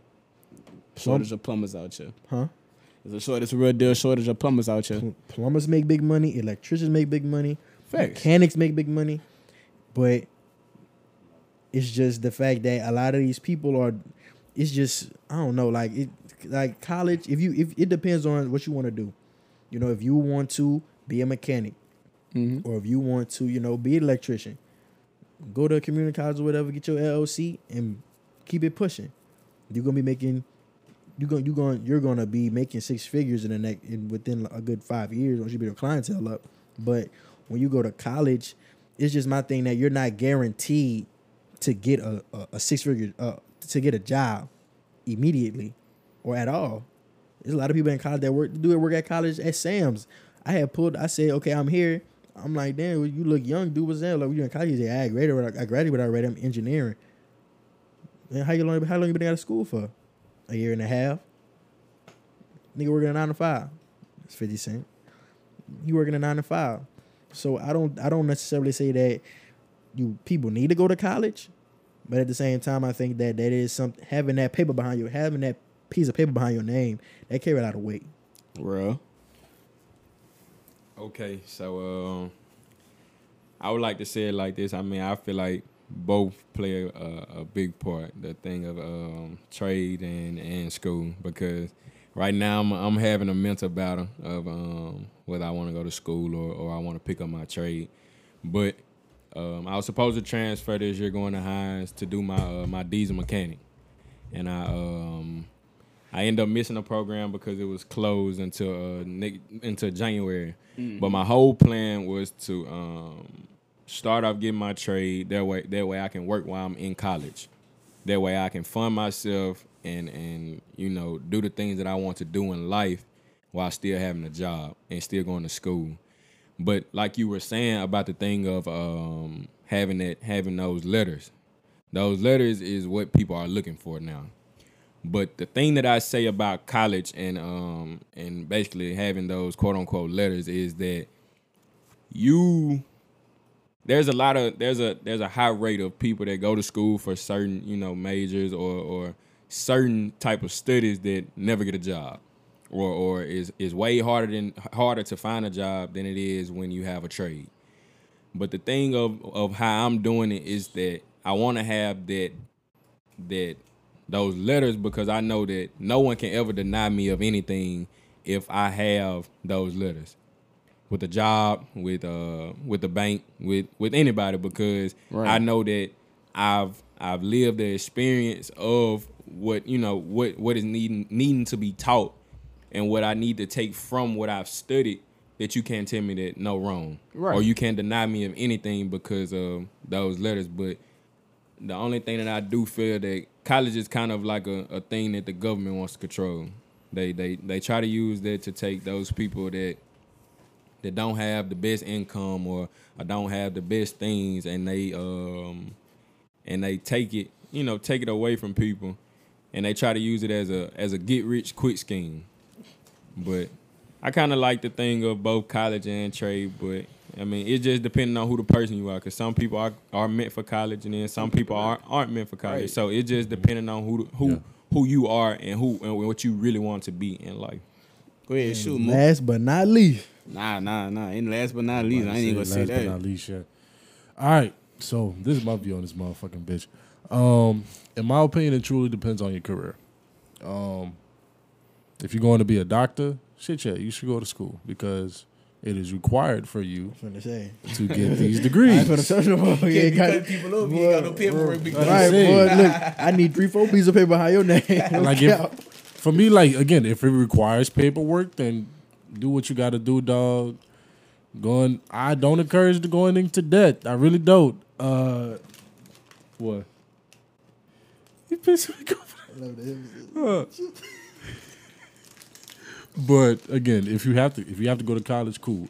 Shortage of plumbers out here. huh? There's a shortage, it's a real deal shortage of plumbers out here. Pl- plumbers make big money, electricians make big money, Facts. mechanics make big money, but it's just the fact that a lot of these people are. It's just I don't know, like it, like college. If you if it depends on what you want to do, you know, if you want to be a mechanic, Mhm. or if you want to, you know, be an electrician, go to a community college or whatever, get your LLC and keep it pushing. You're gonna be making, you're gonna you going you're gonna be making six figures in the next in within a good five years once you build your clientele up. But when you go to college, it's just my thing that you're not guaranteed to get a a, a six figure uh, to get a job immediately or at all. There's a lot of people in college that work do it work at college at Sam's. I had pulled. I said, okay, I'm here. I'm like, damn, you look young, dude. What's that? Like, you in college? He said, I graduated. I graduated already. I'm engineering. Man, how you long? How long you been out of school for? A year and a half. Nigga working a nine to five. It's fifty cent. You working a nine to five. So I don't. I don't necessarily say that you people need to go to college, but at the same time, I think that that is some having that paper behind you, having that piece of paper behind your name, that carry a lot of weight. Real. Okay, so um, I would like to say it like this. I mean, I feel like both play a, a big part. The thing of um, trade and, and school because right now I'm I'm having a mental battle of um, whether I want to go to school or, or I want to pick up my trade. But um, I was supposed to transfer this year going to Hinds to do my uh, my diesel mechanic, and I um, I ended up missing the program because it was closed until uh, until January. But my whole plan was to um, start off getting my trade. That way, that way I can work while I'm in college. That way I can fund myself and and you know do the things that I want to do in life while still having a job and still going to school. But like you were saying about the thing of um, having that having those letters, those letters is what people are looking for now. But the thing that I say about college and um and basically having those quote unquote letters is that you there's a lot of there's a there's a high rate of people that go to school for certain you know majors or or certain type of studies that never get a job or or is is way harder than harder to find a job than it is when you have a trade. But the thing of of how I'm doing it is that I want to have that that those letters because I know that no one can ever deny me of anything if I have those letters with a job, with uh with the bank, with with anybody because Right. I know that I've I've lived the experience of what you know what what is needing needing to be taught and what I need to take from what I've studied that you can't tell me that no wrong Right. or you can't deny me of anything because of those letters but the only thing that I do feel that college is kind of like a, a thing that the government wants to control. They they they try to use that to take those people that that don't have the best income or, or don't have the best things and they um and they take it, you know, take it away from people and they try to use it as a as a get rich quick scheme. But I kind of like the thing of both college and trade, but I mean, it just depending on who the person you are. Because some people are, are meant for college, and then some people aren't aren't meant for college. Right. So it just depending on who the- who Yeah. who you are and who and what you really want to be in life. Go ahead, shoot, Mo. Last but not least, Nah, nah, nah. And last but not least, I ain't even gonna say last but that. not least yet. All right, so this is my view on this motherfucking bitch. Um, in my opinion, it truly depends on your career. Um, if you're going to be a doctor, shit, yeah, you should go to school because it is required for you I'm finna say. to get these degrees. ain't finna touch no more. Yeah, Can't be got- cutting people over. You ain't got no paperwork. Big Like All I right, boy. Look, I need three, four pieces of paper behind your name. like if for me, like again, if it requires paperwork, then do what you got to do, dog. Going, I don't encourage the going into debt. I really don't. Uh, what? You pissing me off. But again, if you have to, if you have to go to college, cool.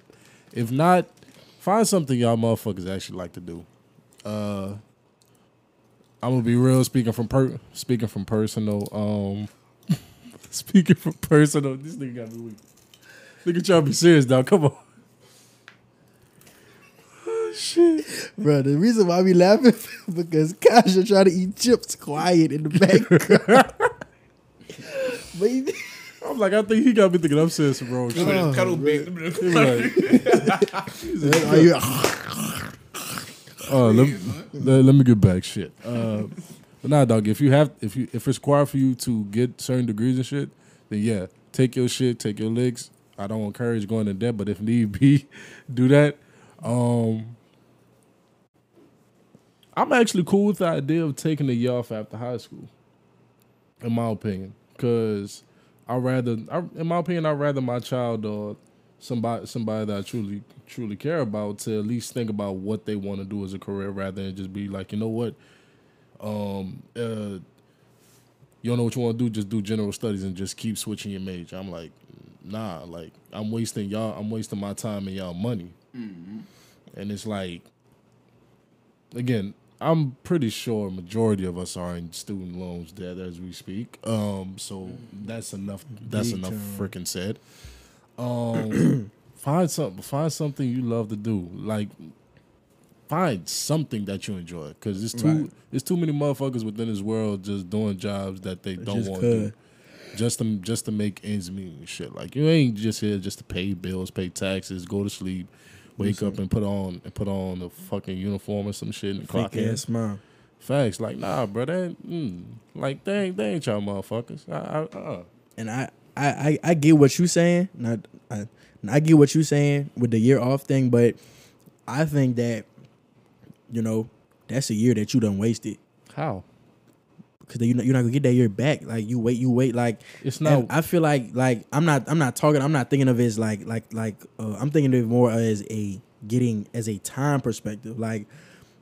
If not, find something y'all motherfuckers actually like to do. Uh, I'm gonna be real. Speaking from per, speaking from personal, um, speaking from personal. This nigga got me weak. Look at y'all be serious, now. Come on. Shit. Bro, the reason why we laughing because Kasha trying to eat chips quiet in the back. but he, I'm like, I think he got me thinking I'm saying some wrong shit. Oh, Cuddle big. Like, are you, oh, let, me- let, let me get back. Shit. Uh, but nah, dog. If you have, if you, if it's required for you to get certain degrees and shit, then yeah, take your shit, take your licks. I don't encourage going to debt, but if need be, do that. Um, I'm actually cool with the idea of taking a year off after high school. In my opinion, because I rather, I, in my opinion, I rather my child or somebody somebody that I truly truly care about to at least think about what they want to do as a career rather than just be like, you know what, um, uh, you don't know what you want to do, just do general studies and just keep switching your major. I'm like, nah, like I'm wasting y'all, I'm wasting my time and y'all money, and it's like, again, I'm pretty sure a majority of us are in student loans debt as we speak. Um, so that's enough. That's enough freaking said. Um, find something. Find something you love to do. Like, find something that you enjoy. Because it's too. Right. There's too many motherfuckers within this world just doing jobs that they don't want to do. Just to just to make ends meet and shit. Like you ain't just here just to pay bills, pay taxes, go to sleep, wake up and put on and put on a fucking uniform or some shit and clock in. ass smile. Facts, like nah, bro. That mm, like they ain't they ain't y'all motherfuckers. I, I, uh. And I, I, I, I get what you saying. Not, I, I get what you saying with the year off thing, but I think that, you know, that's a year that you done wasted How? because you're not, you're not gonna get that year back. Like you wait, you wait. Like It's not. I feel like like I'm not I'm not talking. I'm not thinking of it as like like like uh, I'm thinking of it more as a getting as a time perspective. Like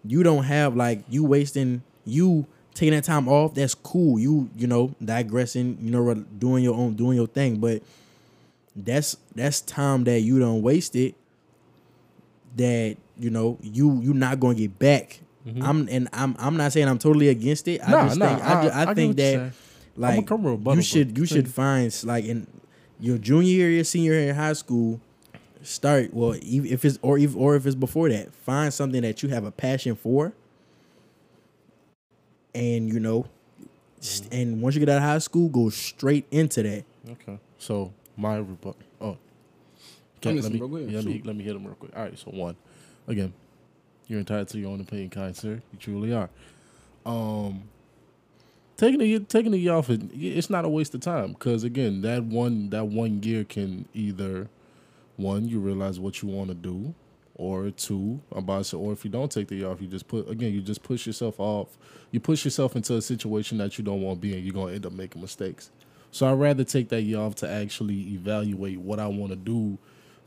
you don't have like you wasting you taking that time off. That's cool. You you know digressing. You know what, doing your own doing your thing. But that's that's time that you don't waste it. That you know you you're not gonna get back. I'm and I'm I'm not saying I'm totally against it. I Mm-hmm. Nah, just nah, think I, I- I, I think that like I'ma come with a you should you should find like in your junior year, your senior year in high school, start well if it's or even or if it's before that, find something that you have a passion for, and you know, st- and once you get out of high school, go straight into that. Okay. So my rebut. Oh. Okay, let me, ahead. yeah, let me let me hit him real quick. All right. So one, again, you're entitled to your own opinion, kind sir. You truly are. Um, taking a taking a year off, it- it's not a waste of time because again, that one that one year can either one you realize what you want to do, or two about so or if you don't take the year off, you just put again you just push yourself off. You push yourself into a situation that you don't want to be in. You're gonna end up making mistakes. So I'd rather take that year off to actually evaluate what I want to do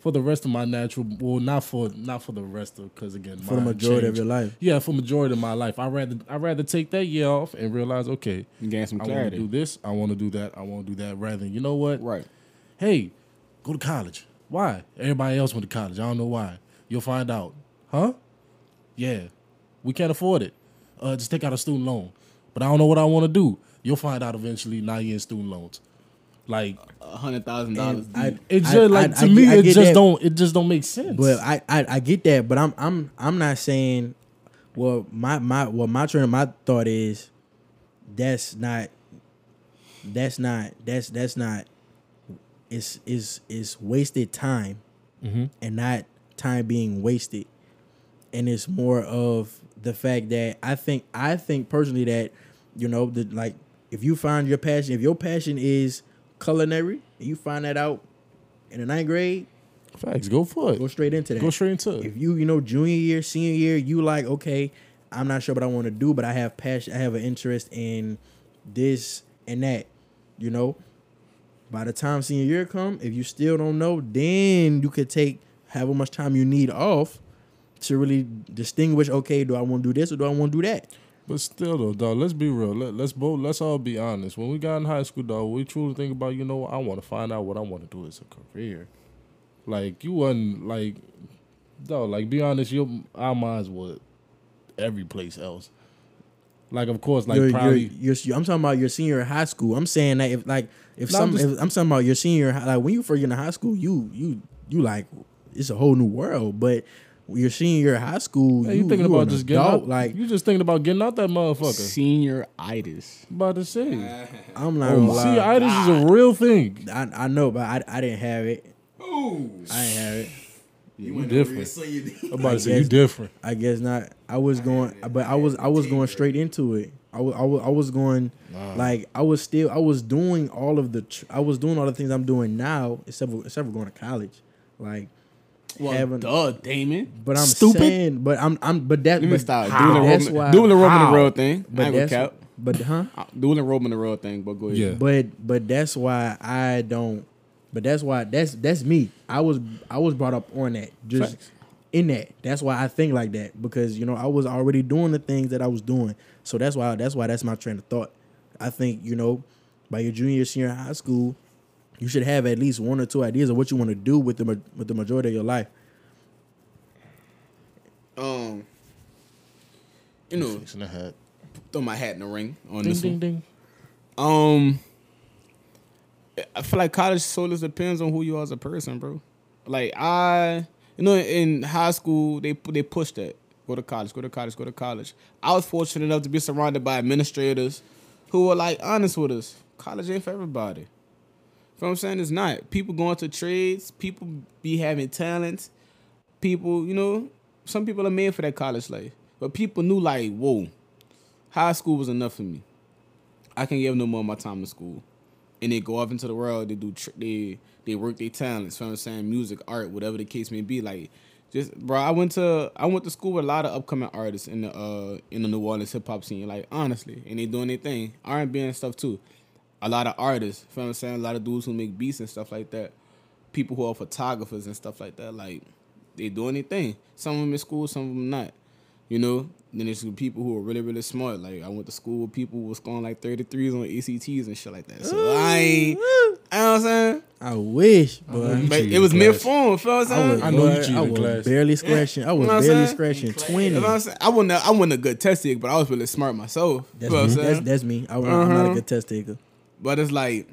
for the rest of my natural. Well, not for not for the rest of because again, For the mine majority of your life. Yeah, for majority of my life, I rather I rather take that year off and realize, okay, Gain some I want to do this, I want to do that, I want to do that. Rather than you know what, Right. hey, go to college. Why? Everybody else went to college. I don't know why. You'll find out. Huh? Yeah. We can't afford it. Uh, just take out a student loan. But I don't know what I want to do. You'll find out eventually. Now you're in student loans. Like A hundred thousand dollars. It I, it's I- just like I- to I me, get- I it just that. don't. It just don't make sense. But I, I I get that, but I'm I'm I'm not saying. Well, my my well my train my thought is, that's not. That's not that's that's not. It's is is wasted time, mm-hmm. and not time being wasted, and it's more of the fact that I think I think personally that, you know, the like if you find your passion, if your passion is culinary, and you find that out in the ninth grade, facts. Go for it. go straight into that. Go straight into it. If you, you know, junior year, senior year, you like, okay, I'm not sure what I want to do, but I have passion, I have an interest in this and that, you know. By the time senior year come, if you still don't know, then you could take however much time you need off to really distinguish, okay, do I want to do this or do I want to do that? But still, though, dog, let's be real. Let, let's both. Let's all be honest. When we got in high school, dog, we truly think about, you know, what, I want to find out what I want to do as a career. Like you wasn't like, dog. Like be honest, your our minds were every place else. Like, of course, like you're, you're, you're, I'm talking about your senior in high school. I'm saying that if like if No, I'm some just- if, I'm talking about your senior in like when you first get into high school, you you you like it's a whole new world. But your senior year of high school, Hey, you, you thinking you about just getting adult, out? like you just thinking about getting out that motherfucker. Senior itis. About to say. I'm not Oh, gonna see, itis is a real thing. I, I know, but I, I didn't have it. I didn't have it. You different. I'm about to say you guess- different. I guess not. I was going, but I was I was going straight into it. I was I was, I was going like I was still I was doing all of the tr- I was doing all the things I'm doing now except for, except for going to college. Like Well, having, duh, Damon. but I'm stupid. saying, but I'm I'm but that Let me but stop. how? Dual That's enrollment, why. dual enrollment, How? the real thing. But I ain't that's cap. but huh? Uh, Dual enrollment, the real thing. But go ahead. Yeah. But but that's why I don't. But that's why that's that's me. I was I was brought up on that just Facts. in that. That's why I think like that because you know I was already doing the things that I was doing. So that's why that's why that's my train of thought. I think you know by your junior senior high school, you should have at least one or two ideas of what you want to do with the with the majority of your life. Um, you know, Fixing the hat. throw my hat in the ring on Ding this ding one. ding. Um, I feel like college solely depends on who you are as a person, bro. Like I, you know, in high school they they push that go to college, go to college, go to college. I was fortunate enough to be surrounded by administrators who were like honest with us. College ain't for everybody. What I'm saying? It's not. People going to trades. People be having talents. People, you know, some people are made for that college life. But people knew like, whoa, high school was enough for me. I can give no more of my time to school. And they go off into the world. They do tr- they they work their talents. You know what I'm saying? Music, art, whatever the case may be. Like just bro, I went to I went to school with a lot of upcoming artists in the uh in the New Orleans hip hop scene. Like honestly, and they doing their thing, R and B and stuff too. A lot of artists. You know what I'm saying? A lot of dudes who make beats and stuff like that. People who are photographers and stuff like that. Like they do anything. Some of them in school, some of them not. You know, then there's some people who are really, really smart. Like I went to school with people who was scoring like 33s on ACTs and shit like that. So I ain't, you know what I'm saying? I wish, but you But it was in mid class. form, feel what I'm I was, I know you boy, cheated I was class. barely scratching. I was You know barely saying? scratching twenty. You know what I'm saying? I wasn't, a- I wasn't a good test taker, but I was really smart myself. That's feel what I'm me. saying? That's, that's me. I, am not a Uh-huh. good test taker. But it's like,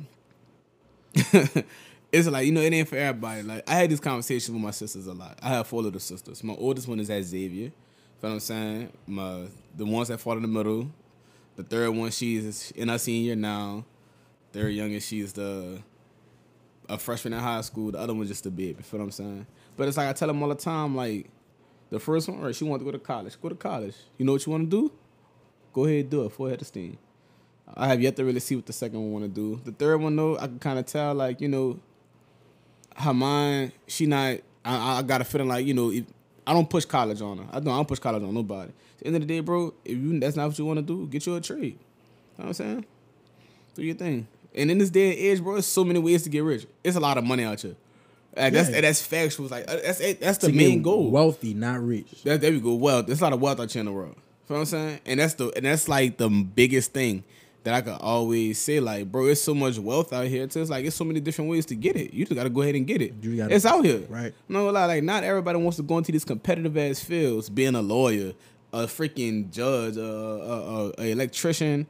it's like you know, it ain't for everybody. Like I had these conversations with my sisters a lot. I have four little sisters. My oldest one is at Xavier. Feel what I'm saying? My the ones that fall in the middle. The third one, she's in her senior now. Third youngest, she's the a freshman in high school. The other one's just a baby. Feel what I'm saying? But it's like I tell them all the time, like the first one, right? She want to go to college. Go to college. You know what you want to do? Go ahead and do it. Full head of steam. I have yet to really see what the second one want to do. The third one though, I can kind of tell like you know, her mind. She not. I, I got a feeling like you know, if, I don't push college on her. I don't. I don't push college on nobody. At the end of the day, bro, if you that's not what you want to do, get you a trade. You know what I'm saying? Do your thing. And in this day and age, bro, there's so many ways to get rich. It's a lot of money out here. Like, that's Yeah. that's factual. Like uh, that's that's the To main goal. Wealthy, not rich. That, there we go. Wealth. There's a lot of wealth out here in the world. You know what I'm saying? And that's the and that's like the biggest thing that I could always say. Like, bro, it's so much wealth out here. It's like it's so many different ways to get it. You just gotta go ahead and get it. You gotta- it's out here. right. Lie, like not everybody wants to go into these competitive ass fields, being a lawyer, a freaking judge, a, a, a, a electrician,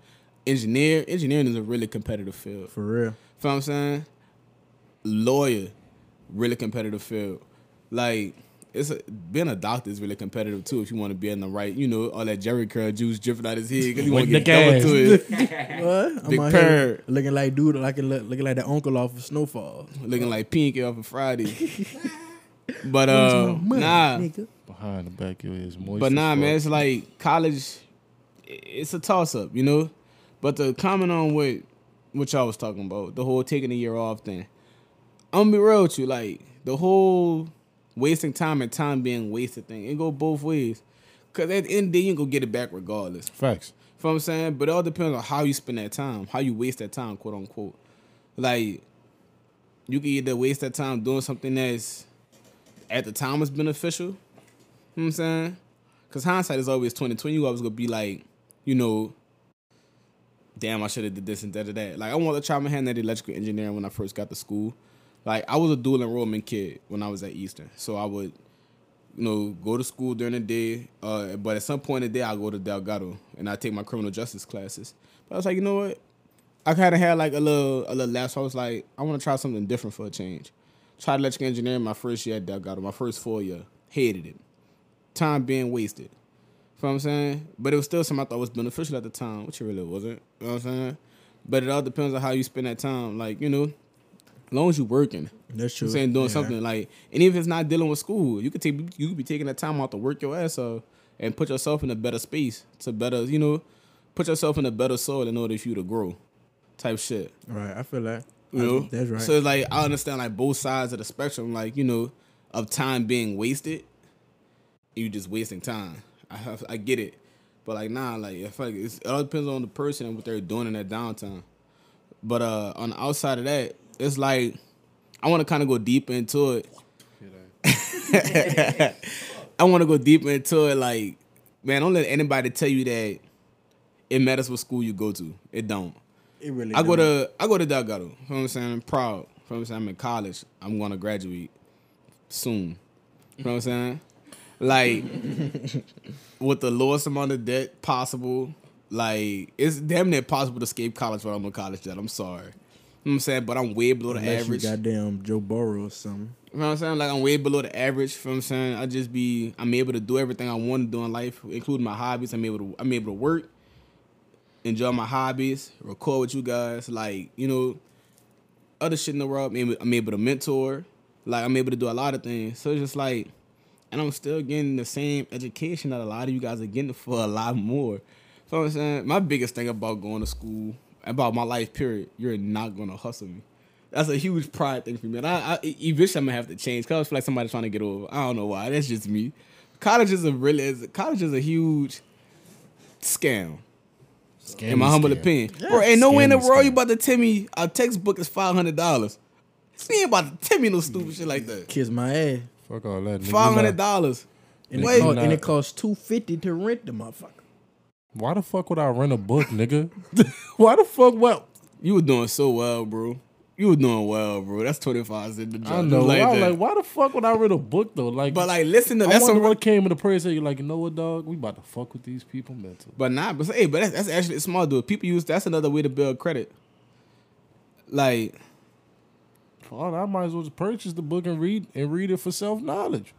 engineer. Engineering is a really competitive field. For real. Feel what I'm saying? Lawyer, really competitive field. Like it's a, being a doctor is really competitive too. If you want to be in the right, you know, all that Jheri curl juice dripping out his head because you want to get the double gas. to it, What? I'm Big out purr. here looking like dude, like looking like the uncle off of Snowfall. looking like Pinky off of Friday. but uh, money, nah, nigga? Behind the back of your ears, moist. but as nah, fuck. man, it's like college. It's a toss up, you know. But to comment on what what y'all was talking about, the whole taking a year off thing. I'm gonna be real with you, like the whole wasting time and time being wasted thing. It go both ways. Cause at the end of the day, you gonna get it back regardless. Facts. You know what I'm saying? But it all depends on how you spend that time, how you waste that time, quote unquote. Like, you can either waste that time doing something that's at the time was beneficial. You know what I'm saying? Cause hindsight is always 2020. You always gonna be like, you know, damn, I should have did this and that or that. Like I wanted to try my hand at electrical engineering when I first got to school. Like I was a dual enrollment kid when I was at Easton. So I would you know, go to school during the day. Uh, but at some point in the day, I go to Delgado and I take my criminal justice classes. But I was like, you know what? I kind of had like a little a little lapse. I was like, I want to try something different for a change. Tried electrical engineering my first year at Delgado, my first four year. Hated it. Time being wasted. You know what I'm saying? But it was still something I thought was beneficial at the time, which it really wasn't. You know what I'm saying? But it all depends on how you spend that time. Like, you know, as long as you're working. That's true. I'm saying doing Yeah. something like, and even if it's not dealing with school, you could take you could be taking that time out to work your ass off and put yourself in a better space to better, you know, put yourself in a better soil in order for you to grow, type shit. Right, I feel that. You know, that's right. So it's like I understand like both sides of the spectrum, like you know, of time being wasted, you just wasting time. I have, I get it, but like nah, like I feel like it's, it all depends on the person and what they're doing in that downtime. But uh on the outside of that, it's like I want to kind of go deep into it. I want to go deep into it. Like, man, don't let anybody tell you that it matters what school you go to. It don't. it really. I go don't. to I go to Delgado. You know what I'm saying? I'm proud. You know what I'm saying? I'm in college. I'm gonna graduate soon. You know what I'm saying? Like with the lowest amount of debt possible. Like it's damn near possible to escape college while I'm in college debt. I'm sorry. You know what I'm saying? But I'm way below the Unless average. you goddamn Joe Burrow or something. You know what I'm saying? Like I'm way below the average. You know what I'm saying? I just be I'm able to do everything I want to do in life, including my hobbies. I'm able to I'm able to work, enjoy my hobbies, record with you guys, like, you know, other shit in the world. I'm able, I'm able to mentor. Like I'm able to do a lot of things. So it's just like and I'm still getting the same education that a lot of you guys are getting for a lot more. So I'm saying my biggest thing about going to school, about my life period, you're not gonna hustle me. That's a huge pride thing for me. And I, I eventually I'm gonna have to change because I feel like somebody's trying to get over. I don't know why. That's just me. College is a really is college is a huge scam. Scam in my humble opinion. Bro, ain't no way in the Scammy world you scam. about to tell me a textbook is five hundred dollars. You ain't about to tell me no stupid shit like that. Kiss my ass. Fuck all that. nigga. You Five know- hundred dollars. And, Wait. it, cost, and it costs two fifty to rent the motherfucker. Why the fuck would I rent a book, nigga? Why the fuck? What? You were doing so well, bro. You were doing well, bro. That's twenty five in the job. I know. Like I was that. like, why the fuck would I read a book though? Like, but like, listen to I that's wonder what came in the prayer. Say you like, you know what, dog? We about to fuck with these people mental. But nah, but hey, but that's, that's actually smart, dude. People use that's another way to build credit. Like, Oh, I might as well just purchase the book and read and read it for self knowledge.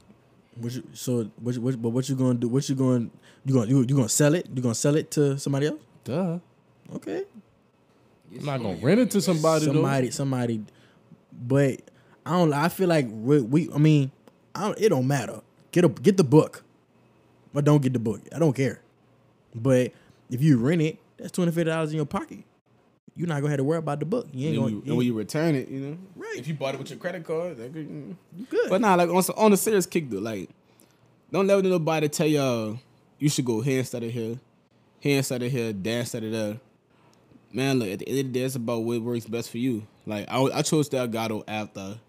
What you, so what, you- what? But what you gonna do? What you going? You gonna you, you gonna sell it? You gonna sell it to somebody else? Duh. Okay. I'm not gonna rent it to somebody. somebody, somebody. But I don't. I feel like we. we I mean, I don't, it don't matter. Get a get the book, but don't get the book. I don't care. But if you rent it, that's twenty five dollars in your pocket. You're not gonna have to worry about the book. You ain't and, gonna. you, and when you return it, you know, Right. If you bought it with your credit card, that could, you good. But nah, like on some- on a serious kick though, like don't let nobody tell y'all you should go here instead of here, here instead of here, there instead of there. Man, look at the end of the day, it's about what works best for you. Like I, I chose Delgado after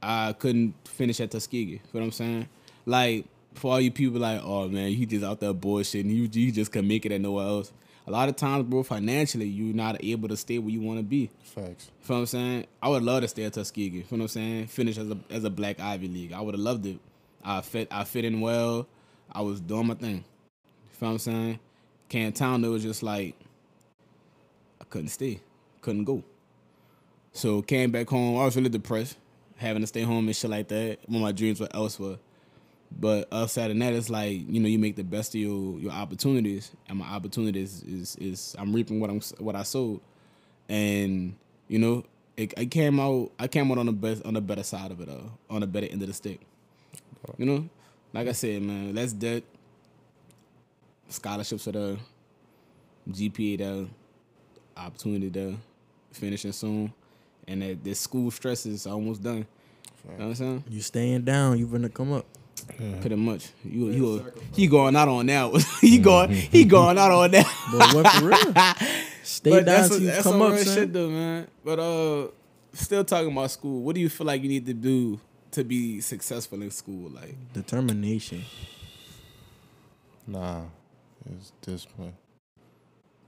I couldn't finish at Tuskegee. You know what I'm saying? Like for all you people, like oh man, you just out there bullshitting. You you just can make it at nowhere else. A lot of times, bro, financially, you're not able to stay where you want to be. Facts. You know what I'm saying? I would love to stay at Tuskegee. You know what I'm saying? Finish as a as a Black Ivy League. I would have loved it. I fit I fit in well. I was doing my thing. You know what I'm saying? Can Town it was just like I couldn't stay. Couldn't go. So came back home. I was really depressed, having to stay home and shit like that. When my dreams were elsewhere. But outside of that, it's like you know you make the best of your your opportunities, and my opportunities is is I'm reaping what I'm what I sowed, and you know it, I came out I came out on the best on the better side of it all, on the better end of the stick. You know, like I said, man, that's debt. Scholarships are there, GPA there, opportunity there, finishing soon, and that this school stress is almost done. You know what I'm saying? you staying down, you gonna come up. Pretty much. You you he going out on that. he going he going out on that. But what for real? Stay But down that's, till you that's come some up, real son. shit though, man. But uh, still talking about school. What do you feel like you need to do to be successful in school? Like, Determination. Nah, it's discipline,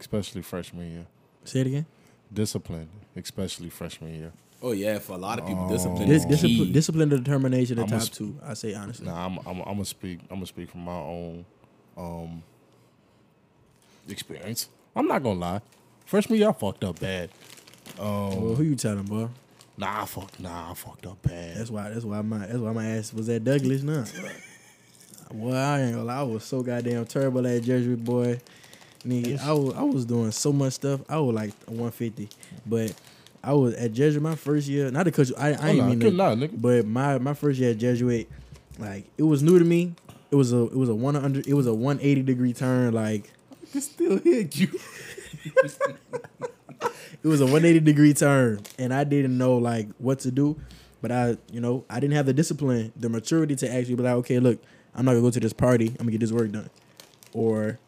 especially freshman year. Say it again. Discipline, especially freshman year. Oh yeah, for a lot of people, discipline Dis- is discipline, key. discipline and determination, the I'm top sp- two. I say honestly. Nah, I'm I'm I'm gonna speak. I'm gonna speak from my own um experience. I'm not gonna lie. Freshman year, I fucked up bad. well, who you telling, bro? Nah, I fucked. Nah, I fucked up bad. That's why. That's why my. That's why my ass was at Douglas now. Well, I ain't gonna lie. I was so goddamn terrible at Jesuit boy. Nigga, I was I was doing so much stuff. I was like 150, but I was at Jesuit my first year. Not because I, I Oh, ain't nah, mean good to, nah, nigga. but my my first year at Jesuit, like it was new to me. It was a it was a 100 it was a 180 degree turn. Like I still hit you. it was a 180 degree turn and i didn't know like what to do but i you know i didn't have the discipline the maturity to actually be like okay look i'm not gonna go to this party i'm gonna get this work done or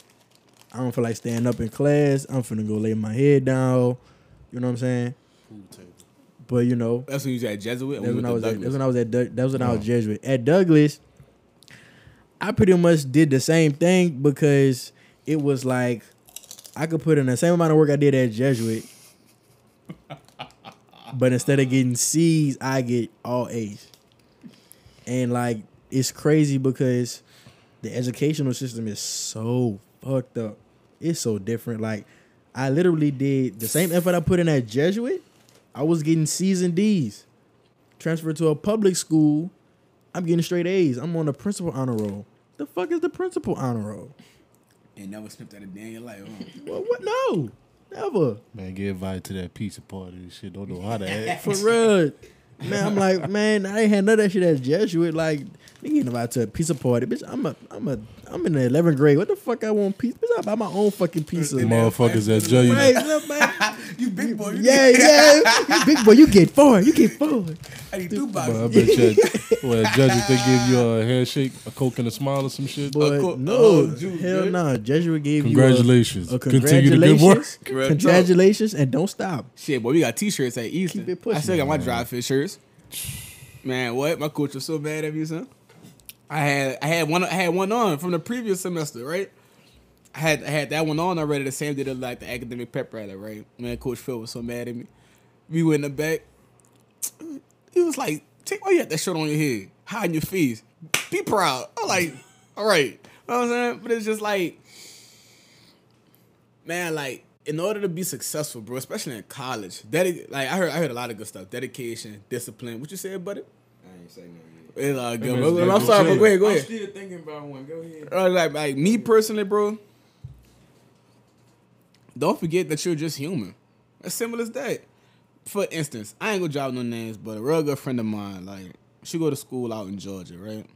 i don't feel like staying up in class i'm finna go lay my head down you know what i'm saying but you know That's when you was at Jesuit. that's when I was at, that's when I was at Doug- that was when I was oh. Jesuit at Douglas. I pretty much did the same thing because it was like I could put in the same amount of work I did at Jesuit, but instead of getting C's, I get all A's, and like it's crazy because the educational system is so fucked up. It's so different. Like I literally did the same effort I put in at Jesuit. I was getting C's and D's. Transferred to a public school, I'm getting straight A's. I'm on the principal honor roll. The fuck is the principal honor roll? And never spent that a day in your life. huh? What? what? No, never. Man, get invited to that pizza party and shit. Don't know how to act. For real. Man, I'm like, man, I ain't had none of that shit as Jesuit. Like, they getting invited to a pizza party. Bitch, I'm a, I'm a, I'm in the 11th grade. What the fuck I want pizza? Bitch, I buy my own fucking pizza. Motherfuckers that judge you. Right, look, man. you big boy. You Yeah, yeah. You big boy, you get four. You get four. I need two But I boxes. bet you, well, judges they give you a handshake, a coke, and a smile or some shit. But cool. no, Oh, Jew, hell good. no. Jesuit gave Congratulations. you a, a Continue the good congratulations. work. Congratulations, and don't stop. Shit, boy, we got T-shirts at Easton. Keep it pushing. I still got my dry fit shirts. Man, what? My coach was so mad at me, son. I had I had one I had one on from the previous semester, right? I had I had that one on already. The same day that like the academic pep rally, right? Man, Coach Phil was so mad at me. We went in the back. He was like, "Take why you had that shirt on your head, hiding your face. Be proud." I'm like, "All right," you know what I'm saying? But it's just like, man, like in order to be successful, bro, especially in college, dedi- like I heard, I heard a lot of good stuff. Dedication, discipline. What you said, buddy? I ain't say nothing. It's all good. Hey, bro. man, I'm sorry, but shit. go ahead, go I'm still thinking about one. Go ahead. Uh, like, like me personally, bro. Don't forget that you're just human. As simple as that. For instance, I ain't gonna drop no names, but a real good friend of mine, like, she go to school out in Georgia, right?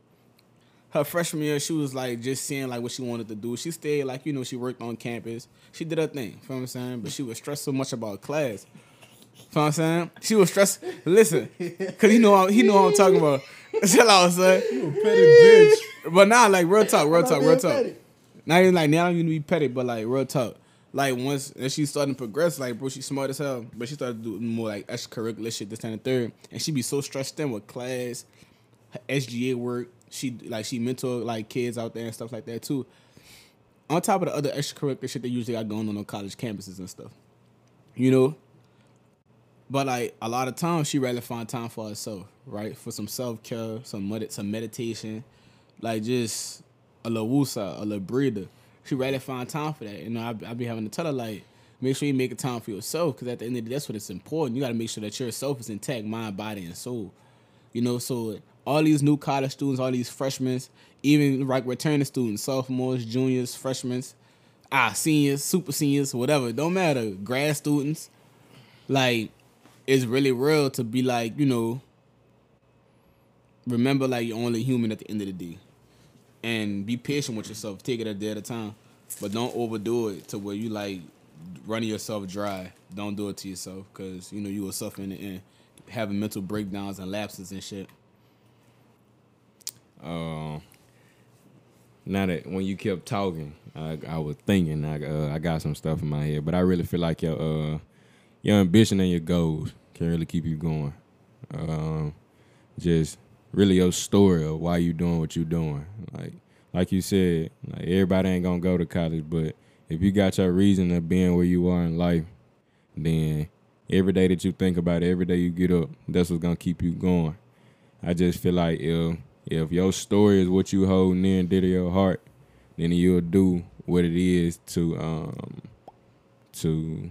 Her freshman year, she was like just seeing like what she wanted to do. She stayed like you know she worked on campus. She did her thing. Feel what I'm saying? But she was stressed so much about class. Feel what I'm saying? She was stressed. Listen, cause he know how- he know what I'm talking about. Chill out, son. You a petty bitch. But now, like real talk, real talk, real talk. petty. Not even like now, you need to be petty, but like real talk. Like once and she starting to progress, like bro, she smart as hell. But she started doing more like extracurricular shit this time and third, and she be so stressed in with class, her SGA work. She like she mentor like kids out there and stuff like that too. On top of the other extracurricular shit they usually got going on on college campuses and stuff, you know. But like a lot of times, she rather find time for herself, right? For some self care, some med- some meditation, like just a little woosah, a little breather. She rather find time for that. You know, I, I be having to tell her like, make sure you make a time for yourself, because at the end of the day, that's what it's important. You got to make sure that yourself is intact, mind, body, and soul. You know, so all these new college students, all these freshmen, even like returning students, sophomores, juniors, freshmen, ah, seniors, super seniors, whatever, don't matter, grad students, like it's really real to be like, you know, remember like you're only human at the end of the day. And be patient with yourself. Take it a day at a time. But don't overdo it to where you like running yourself dry. Don't do it to yourself because you know you will suffer in the end. Having mental breakdowns and lapses and shit. Um, now that when you kept talking, I, I was thinking I uh, I got some stuff in my head, but I really feel like your uh your ambition and your goals can really keep you going. Um, just really your story of why you doing what you doing. Like like you said, like everybody ain't gonna go to college, but if you got your reason of being where you are in life, then every day that you think about it, every day you get up, that's what's gonna keep you going. I just feel like if if your story is what you hold near and dear to your heart, then you'll do what it is to um to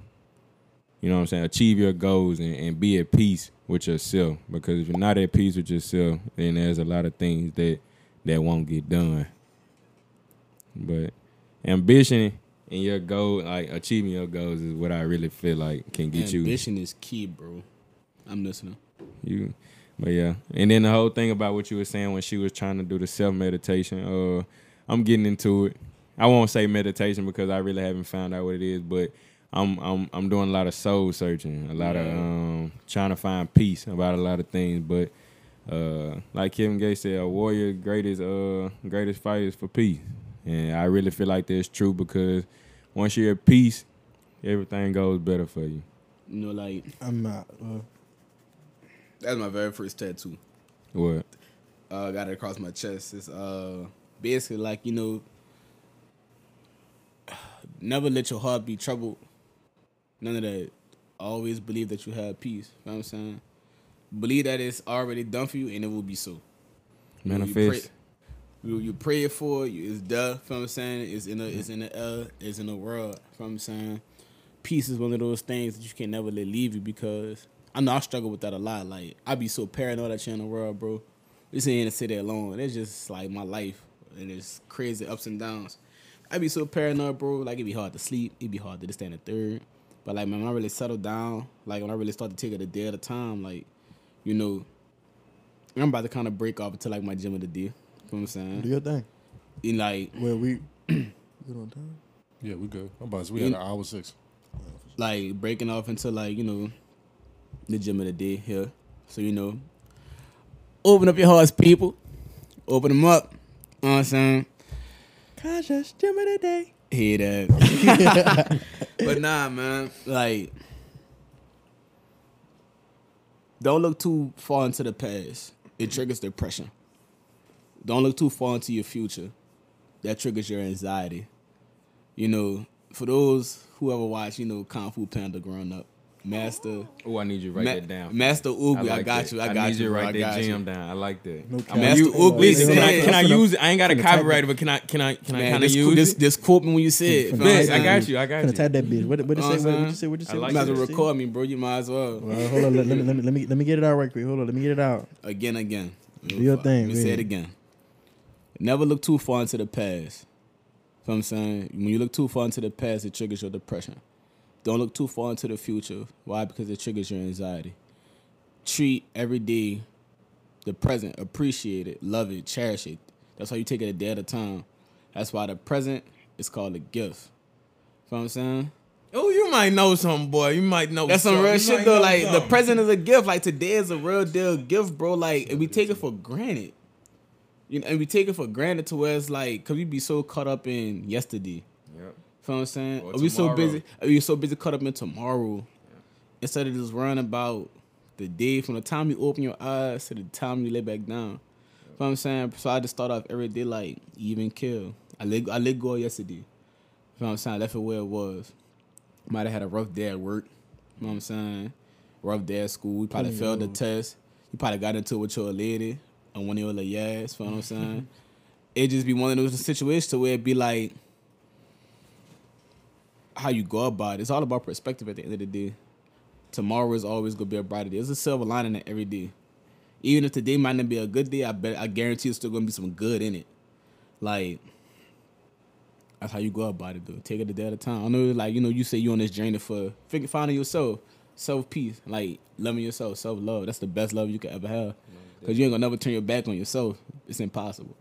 you know what I'm saying, achieve your goals and, and be at peace with yourself. Because if you're not at peace with yourself, then there's a lot of things that that won't get done. But ambition and your goal, like achieving your goals, is what I really feel like can get you Ambition is key, bro. I'm listening. you. But yeah, and then the whole thing about what you were saying when she was trying to do the self meditation. Uh, I'm getting into it. I won't say meditation because I really haven't found out what it is, but I'm I'm I'm doing a lot of soul searching, a lot of um trying to find peace about a lot of things. But uh, like Kevin Gates said, a warrior greatest uh greatest fight is for peace, and I really feel like that's true because once you're at peace, everything goes better for you. You know, like I'm not. Uh, that's my very first tattoo. What? uh, got it across my chest. It's uh, basically like you know, never let your heart be troubled. None of that. Always believe that you have peace. You know what I'm saying? Believe that it's already done for you, and it will be so. Know, you Manifest. pray- You, you pray it for you. It's done. You know what I'm saying? It's in the it's in the air. It's in the world. You know what I'm saying? Peace is one of those things that you can never let leave you because I know I struggle with that a lot. Like I be so paranoid that you're in the world, bro. This ain't in the city alone. It's just like my life, and it's crazy ups and downs. I be so paranoid, bro. Like it be hard to sleep. It be hard to stand a third. But like man, when I really settle down, like when I really start to take it a day at a time, like you know, I'm about to kind of break off into like my gym of the day. You know what I'm saying? do your thing. And like Well, we good on time. Yeah, we good. I'm about to, we had an hour six. like breaking off into like you know the gym of the day here. So you know, open up your hearts, people. Open them up. You know what I'm saying? Conscious gym of the day. Hear that. but nah, man. Like, don't look too far into the past. It triggers depression. Don't look too far into your future. That triggers your anxiety. You know, for those who ever watched, you know, Kung Fu Panda growing up, Master. Oh, I need you to write Ma- that down. Master Oogway, I, like got that. you. I got need you. to write that jam you. down. I like that. No I'm cap. gonna Master use- Oogway Listen, can I, can I use it? I ain't got a copyright, but can I can I can I Man, kind of use this, it? this quote me when you said it. Finna- feel I'm Bet, I got you. I got Gonna you. tap that bitch. What what it Know say? what What you say? What you I say? like what You might as well record me, bro. You might as well. Well, hold on. Let, let me let me let me let me get it out right quick. Hold on. Let me get it out. Again, again. Do your thing, Let me say it again. Never look too far into the past. You know what I'm saying? When you look too far into the past, it triggers your depression. Don't look too far into the future. Why? Because it triggers your anxiety. Treat every day the present, appreciate it, love it, cherish it. That's why you take it a day at a time. That's why the present is called a gift. You know what I'm saying? Oh, you might know something, boy. You might know. That's some real You shit though. Like the present is a gift. Like today is a real deal gift, bro. Like and we take it for granted. You know, and we take it for granted to where it's like, cause we be so caught up in yesterday. Yep. You know what I'm saying? Or Are we so busy? Are we so busy caught up in tomorrow? Instead of just worrying about the day from the time you open your eyes to the time you lay back down. You know what I'm saying? So I just start off every day like even kill. I let I let go yesterday. You know what I'm saying? I left it where it was. Might have had a rough day at work. You know what I'm saying? Rough day at school. You probably Plenty failed the test. You probably got into it with your lady and one of your little yes. You know what I'm saying? it just be one of those situations to where it be like how you go about it. It's all about perspective at the end of the day. Tomorrow is always gonna be a brighter day. There's a silver lining in every day. Even if today might not be a good day, I bet I guarantee it's still gonna be some good in it. Like that's how you go about it, though. Take it a day at a time. I know, like you know, you say you on this journey for figure, finding yourself, self peace, like loving yourself, self love. That's the best love you could ever have. Cause you ain't gonna never turn your back on yourself. It's impossible.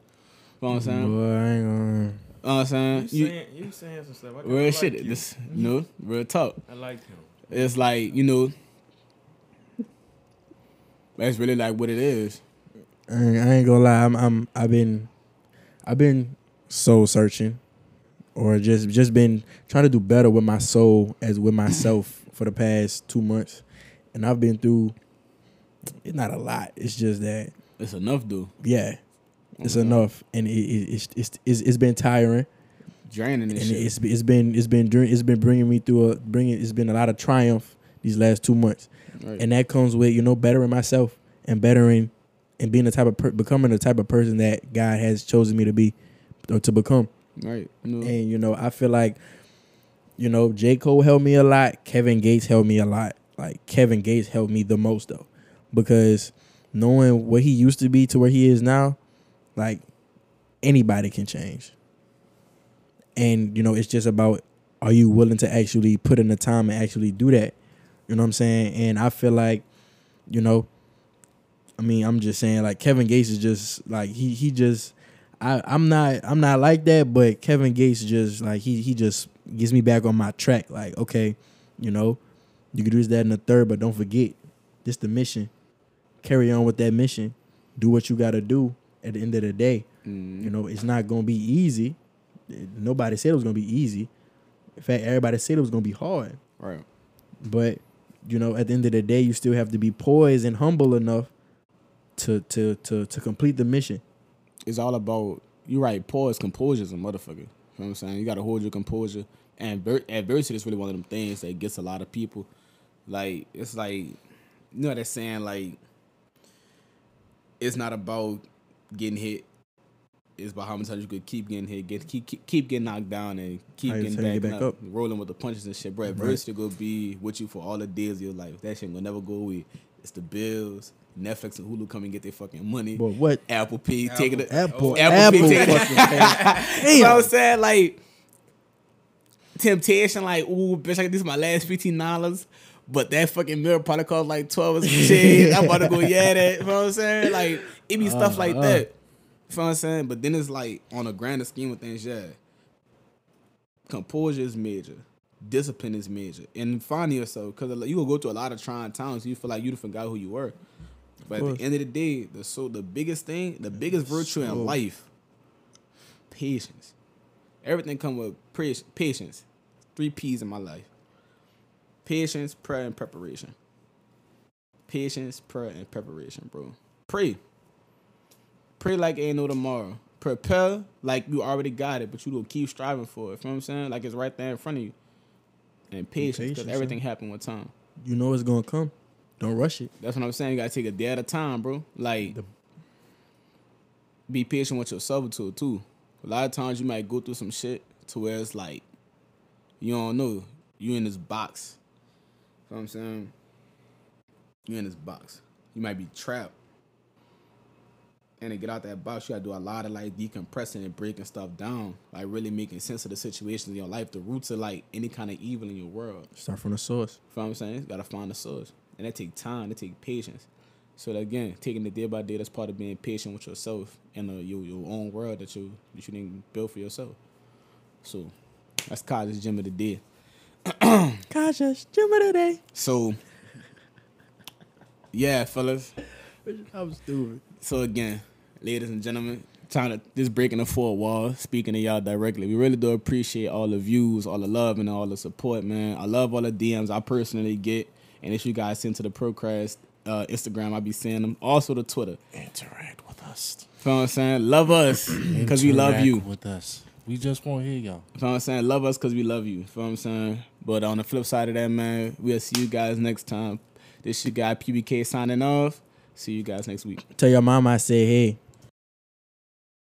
You know what I'm saying? Boy, I ain't gonna. You know what I'm saying? You You, saying, you saying some stuff. I real like shit. you. This, you know, real talk. I like him. It's like you know, that's really like what it is. I ain't, I ain't gonna lie. I'm, I'm I've been I've been soul searching, or just just been trying to do better with my soul as with myself for the past two months, and I've been through. It's not a lot. It's just that It's enough, though. yeah, it's Okay. enough, and it, it, it's, it's it's it's been tiring, Draining and shit. it's it's been it's been it's been bringing me through a bringing it's been a lot of triumph these last two months, Right. and that comes with you know bettering myself and bettering and being the type of per- becoming the type of person that God has chosen me to be or to become. right. Know, And you know, I feel like, you know, J. Cole helped me a lot. Kevin Gates helped me a lot. Like Kevin Gates helped me the most though. Because knowing what he used to be to where he is now, like anybody can change. And, you know, it's just about are you willing to actually put in the time and actually do that? You know what I'm saying? And I feel like, you know, I mean, I'm just saying like Kevin Gates is just like he he just I, I'm not I'm not like that, but Kevin Gates just like he he just gets me back on my track. Like, okay, you know, you can do this, that, and the third, but don't forget, this the mission. Carry on with that mission. Do what you gotta do at the end of the day. mm, You know, it's not gonna be easy. Nobody said it was gonna be easy. In fact, everybody said it was gonna be hard. right. But you know, at the end of the day, you still have to be poised and humble enough to to to to complete the mission. It's all about you right. Pause. Composure is a motherfucker. You know what I'm saying? You got to hold your composure. And ver- adversity is really one of them things that gets a lot of people. Like it's like you know they're saying like it's not about getting hit. is about how many times you could keep getting hit, get keep keep, keep getting knocked down, and keep How getting back, get back up, up. rolling with the punches and shit. Bro, adversity gonna be with you for all the days of your life. That shit will never go away. It's the bills, Netflix and Hulu come and get their fucking money. But what Apple Pay taking it. Apple Apple Apple, Pay fucking pay. You know what I'm saying? Like temptation, like, ooh, bitch, I can this is my last fifteen dollars. But that fucking mirror probably cost like twelve or some shit. I'm about to go yeah that. You know what I'm saying? Like it be stuff like Uh-uh. that. You know what I'm saying? But then it's like on a grander scheme of things, yeah. Composure is major. Discipline is major. And finding yourself, because you will go through a lot of trying times. You feel like you forgot who you were. But at the end of the day, the so the biggest thing, the biggest virtue in life, patience. Everything come with patience. Three P's in my life. Patience, prayer, and preparation. Patience, prayer, and preparation, bro. Pray. Pray like ain't no tomorrow. Prepare like you already got it, but you don't keep striving for it. You know what I'm saying? Like it's right there in front of you. And patience, because everything happen with time. you know it's gonna come. Don't rush it. That's what I'm saying. You gotta take a day at a time, bro. Like, The- be patient with yourself too. Too. A lot of times you might go through some shit to where it's like, you don't know. You in this box. You know what I'm saying? you're in this box. You might be trapped. And to get out that box, you gotta do a lot of like decompressing and breaking stuff down, like really making sense of the situations in your life, the roots of like any kind of evil in your world. Start from the source. You know what I'm saying? You gotta find the source. And that take time, that take patience. So that, again, taking it day by day, that's part of being patient with yourself and uh, your your own world that you that you didn't build for yourself. So that's Kaja's gym of the day. Kasha, gym of the. So yeah, fellas. I'm stupid. So again, ladies and gentlemen, trying to just breaking the fourth wall, speaking to y'all directly. We really do appreciate all the views, all the love, and all the support, man. I love all the DMs I personally get, and if you guys send to the Procrast uh, Instagram, I be seeing them. Also the Twitter. Interact with us. You know what I'm saying? Love us because we love you. with us. We just want to hear y'all. You know what I'm saying? Love us because we love you. You know what I'm saying? But on the flip side of that, man, we'll see you guys next time. This your guy PBK signing off. See you guys next week. Tell your mama I say hey.